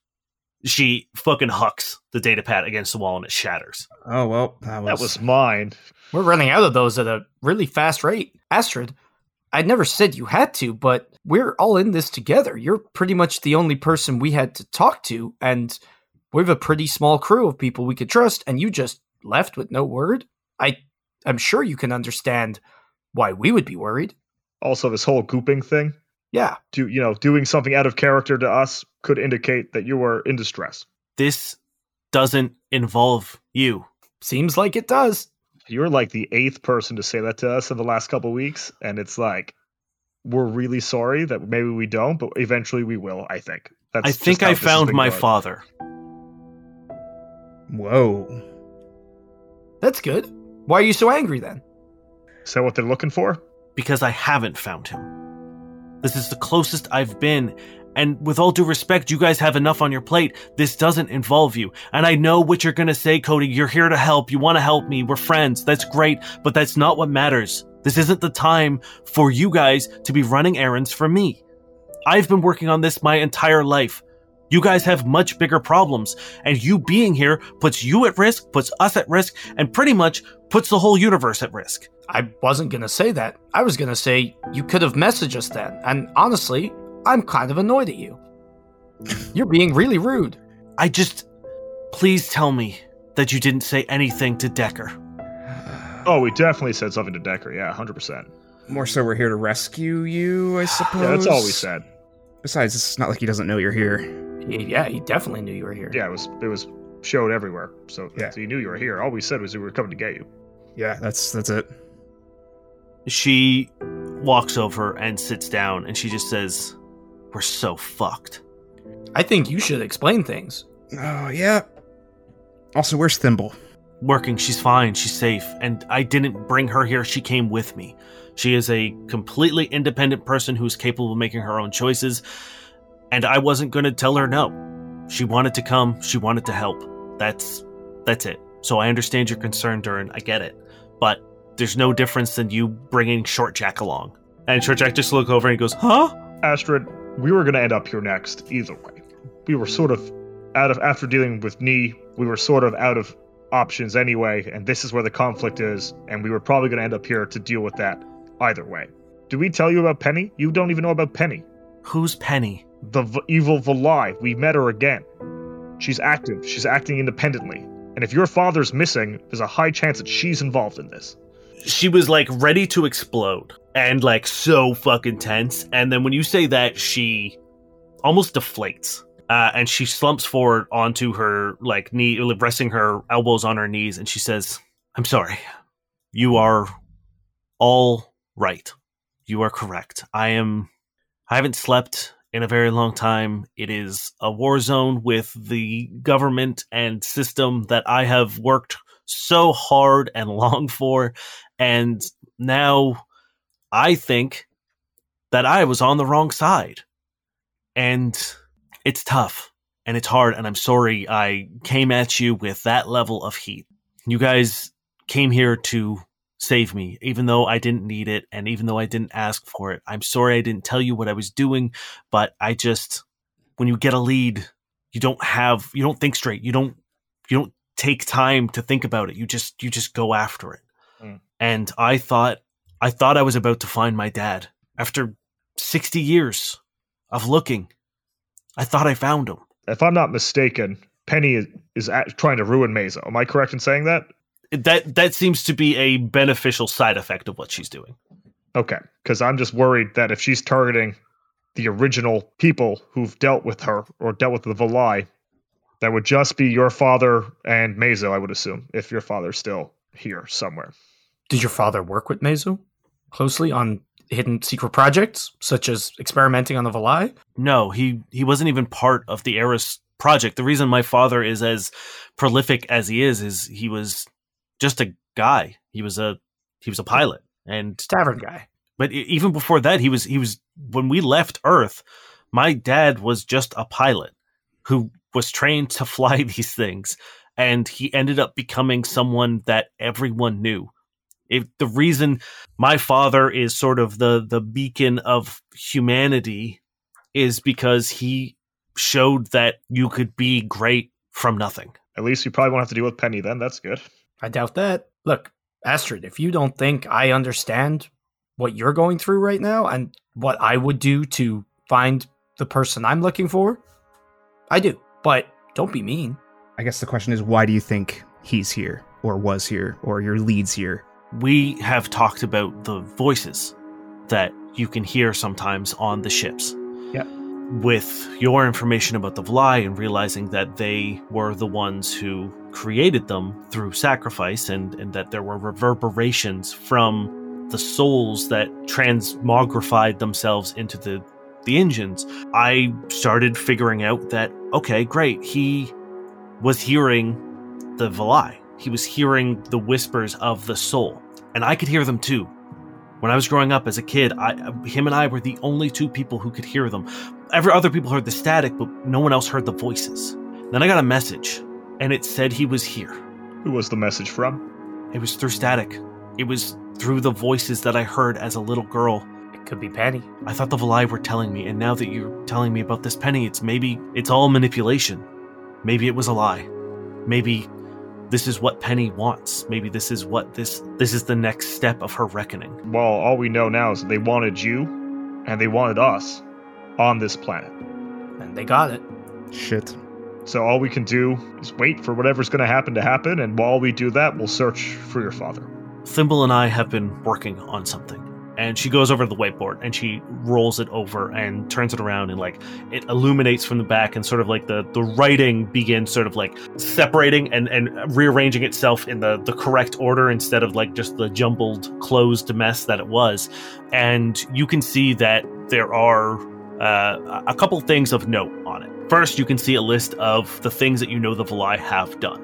she fucking hucks the data pad against the wall and it shatters. Oh well, that was, That was mine. We're running out of those at a really fast rate. Astrid, I never said you had to, but we're all in this together. You're pretty much the only person we had to talk to, and we have a pretty small crew of people we could trust, and you just left with no word? I I'm sure you can understand why we would be worried. Also, this whole gooping thing. Yeah. Do you know doing something out of character to us could indicate that you were in distress. This doesn't involve you. Seems like it does. You're like the eighth person to say that to us in the last couple weeks, and it's like we're really sorry that maybe we don't, but eventually we will. I think. That's I think I found my going. father. Whoa. That's good. Why are you so angry then? Is that what they're looking for? because I haven't found him. This is the closest I've been. And with all due respect, you guys have enough on your plate. This doesn't involve you. And I know what you're going to say, Cody. You're here to help. You want to help me. We're friends. That's great. But that's not what matters. This isn't the time for you guys to be running errands for me. I've been working on this my entire life. You guys have much bigger problems. And you being here puts you at risk, puts us at risk, and pretty much puts the whole universe at risk. I wasn't gonna say that. I was gonna say you could have messaged us then. And honestly, I'm kind of annoyed at you. You're being really rude. I just. Please tell me that you didn't say anything to Decker. Oh, we definitely said something to Decker. Yeah, hundred percent. More so, we're here to rescue you, I suppose. Yeah, that's all we said. Besides, it's not like he doesn't know you're here. He- yeah, he definitely knew you were here. Yeah, it was it was showed everywhere. So, Yeah. so you knew you were here. All we said was we were coming to get you. Yeah, that's that's it. She walks over and sits down and she just says, We're so fucked. I think you should explain things. Oh yeah. Also, where's Thimble? Working, she's fine, she's safe, and I didn't bring her here, she came with me. She is a completely independent person who's capable of making her own choices, and I wasn't going to tell her no. She wanted to come, she wanted to help. That's that's it. So I understand your concern, Durrin, I get it. But there's no difference than you bringing Short Jack along. And Short Jack just look over and he goes, "Huh?" Astrid, we were going to end up here next either way. We were sort of out of after dealing with Knee, we were sort of out of options anyway, and this is where the conflict is, and we were probably going to end up here to deal with that either way. Did we tell you about Penny? You don't even know about Penny. Who's Penny? The v- evil Valai. We met her again. She's active. She's acting independently. And if your father's missing, there's a high chance that she's involved in this. she was like ready to explode and like so fucking tense. And then when you say that, she almost deflates. Uh, and she slumps forward onto her like knee, resting her elbows on her knees, and she says, "I'm sorry. You are all right. You are correct. I am. I haven't slept in a very long time. It is a war zone with the government and system that I have worked so hard and long for, and now I think that I was on the wrong side. And it's tough and it's hard, and I'm sorry I came at you with that level of heat. You guys came here to save me, even though I didn't need it and even though I didn't ask for it. I'm sorry I didn't tell you what I was doing, but I just, when you get a lead, you don't have, you don't think straight. You don't, you don't take time to think about it. You just, you just go after it. Mm. And I thought, I thought I was about to find my dad after 60 years of looking. I thought I found him. If I'm not mistaken, Penny is, is at, trying to ruin Mesa. Am I correct in saying that? That that seems to be a beneficial side effect of what she's doing. Okay, because I'm just worried that if she's targeting the original people who've dealt with her or dealt with the Valai, that would just be your father and Mazo, I would assume, if your father's still here somewhere. Did your father work with Mezu closely on hidden secret projects, such as experimenting on the Valai? No, he he wasn't even part of the Eris project. The reason my father is as prolific as he is is he was just a guy. He was a he was a pilot, and Tavern guy. but even before that, he was he was when we left Earth. My dad was just a pilot who was trained to fly these things, and he ended up becoming someone that everyone knew. If the reason my father is sort of the the beacon of humanity is because he showed that you could be great from nothing. At least you probably won't have to deal with Penny then. That's good. I doubt that. Look, Astrid, if you don't think I understand what you're going through right now and what I would do to find the person I'm looking for, I do. But don't be mean. I guess the question is, why do you think he's here, or was here, or your lead's here? we have talked about the voices that you can hear sometimes on the ships. Yeah. With your information about the Valai and realizing that they were the ones who created them through sacrifice and, and that there were reverberations from the souls that transmogrified themselves into the the engines, I started figuring out that okay, great, he was hearing the Valai. He was hearing the whispers of the soul, and I could hear them too. When I was growing up as a kid, I, him and I were the only two people who could hear them. Every other people heard the static, but no one else heard the voices. Then I got a message, and it said he was here. Who was the message from? It was through static. It was through the voices that I heard as a little girl. It could be Penny. I thought the Valai were telling me, and now that you're telling me about this penny, it's maybe it's all manipulation. Maybe it was a lie. Maybe this is what Penny wants. Maybe this is what this this is the next step of her reckoning. Well, all we know now is that they wanted you, and they wanted us, on this planet. And they got it. Shit. So all we can do is wait for whatever's going to happen to happen, and while we do that, we'll search for your father. Thimble and I have been working on something. And she goes over to the whiteboard and she rolls it over and turns it around and like it illuminates from the back and sort of like the, the writing begins sort of like separating and, and rearranging itself in the, the correct order instead of like just the jumbled closed mess that it was. And you can see that there are uh, a couple things of note on it. First, you can see a list of the things that you know the Valai have done.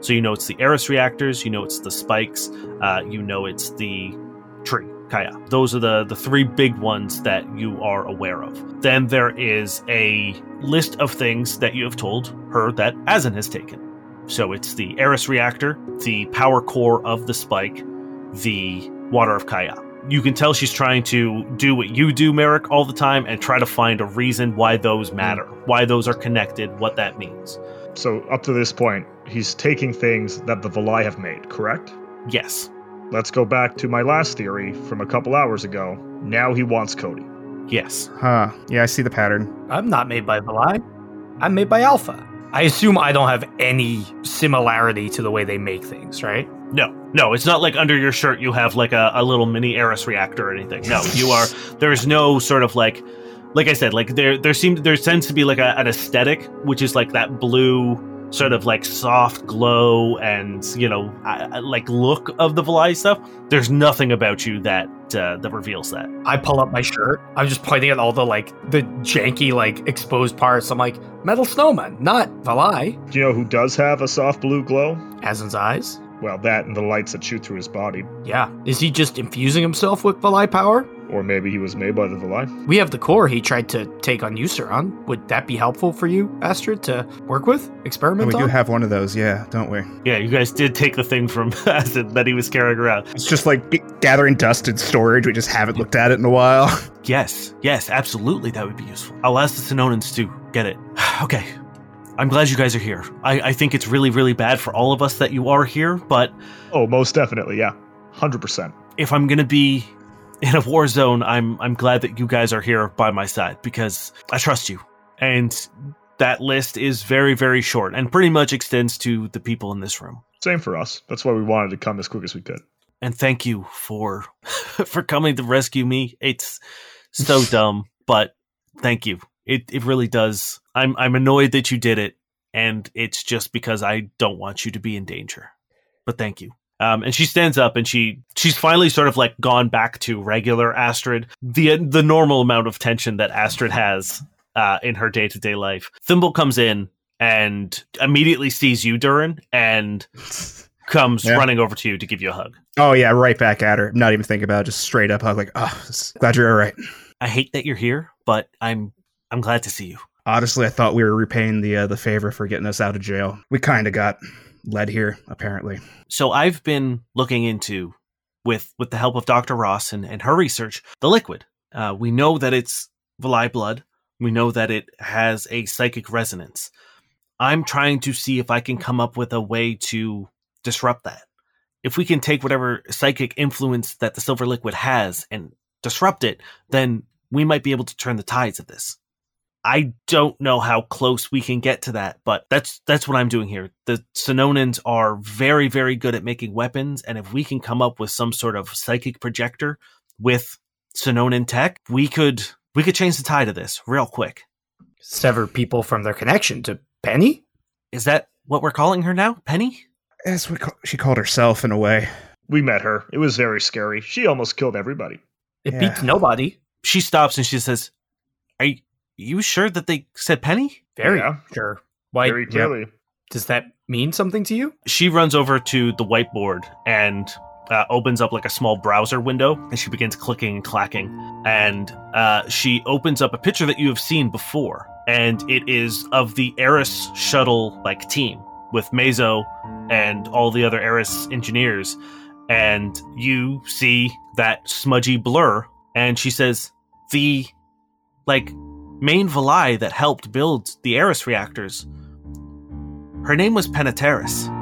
So you know it's the Eris reactors, you know it's the spikes, uh, you know it's the tree, Kaya. Those are the, the three big ones that you are aware of. Then there is a list of things that you have told her that Azan has taken. So it's the Eris reactor, the power core of the spike, the water of Kaya. You can tell she's trying to do what you do, Merrick, all the time and try to find a reason why those matter, why those are connected, what that means. So up to this point, he's taking things that the Valai have made, correct? Yes. Let's go back to my last theory from a couple hours ago. Now he wants Cody. Yes. Huh. Yeah, I see the pattern. I'm not made by Valai. I'm made by Alpha. I assume I don't have any similarity to the way they make things, right? No, no, it's not like under your shirt you have like a, a little mini Eris reactor or anything. No, you are. There's no sort of like, like I said, like there there seems there tends to be like a, an aesthetic which is like that blue sort of like soft glow and you know I, I- like look of the Valai stuff. There's nothing about you that uh, that reveals that. I pull up my shirt. I'm just pointing at all the like the janky like exposed parts. I'm like metal snowman, not Valai. Do you know who does have a soft blue glow? Hazen's eyes. Well, that and the lights that shoot through his body. Yeah. Is he just infusing himself with Valai power? Or maybe he was made by the Valai. We have the core he tried to take on User on. Would that be helpful for you, Astrid, to work with? And Experiment we do have one of those, yeah, don't we? Yeah, you guys did take the thing from Acid that he was carrying around. It's just like gathering dust in storage. We just haven't looked at it in a while. Yes, yes, absolutely, that would be useful. I'll ask the Sononans to get it. okay, I'm glad you guys are here. I, I think it's really, really bad for all of us that you are here, but Oh, most definitely, yeah. 100%. if I'm gonna be in a war zone, I'm I'm glad that you guys are here by my side because I trust you. And that list is very, very short and pretty much extends to the people in this room. Same for us. That's why we wanted to come as quick as we could. And thank you for for coming to rescue me. It's so dumb, but thank you. It it really does. I'm I'm annoyed that you did it, and it's just because I don't want you to be in danger. But thank you. Um, and she stands up and she she's finally sort of like gone back to regular Astrid, the the normal amount of tension that Astrid has uh, in her day to day life. Thimble comes in and immediately sees you, Durrin, and comes Yeah. running over to you to give you a hug. Oh yeah, right back at her. Not even thinking about it, just straight up hug. Like, oh, glad you're all right. I hate that you're here, but I'm I'm glad to see you. Honestly, I thought we were repaying the uh, the favor for getting us out of jail. We kind of got led here, apparently. So I've been looking into with with the help of Dr. Ross and, and her research, the liquid. Uh, we know that it's Valai blood. We know that it has a psychic resonance. I'm trying to see if I can come up with a way to disrupt that. If we can take whatever psychic influence that the silver liquid has and disrupt it, then we might be able to turn the tides of this. I don't know how close we can get to that, but that's that's what I'm doing here. The Sononans are very, very good at making weapons, and if we can come up with some sort of psychic projector with Sononan tech, we could we could change the tide of this real quick. Sever people from their connection to Penny? Is that what we're calling her now? Penny? As we ca- she called herself in a way. We met her. It was very scary. She almost killed everybody. It Yeah. beats nobody. She stops and she says, "Are y- you sure that they said Penny?" Very Yeah. sure. Why? very clearly. Does that mean something to you? She runs over to the whiteboard and uh, opens up like a small browser window, and she begins clicking and clacking. And uh, she opens up a picture that you have seen before, and it is of the Eris shuttle like team with Mazo and all the other Eris engineers. And you see that smudgy blur, and she says, "The like main Valai that helped build the Eris reactors." Her name was Peniteris.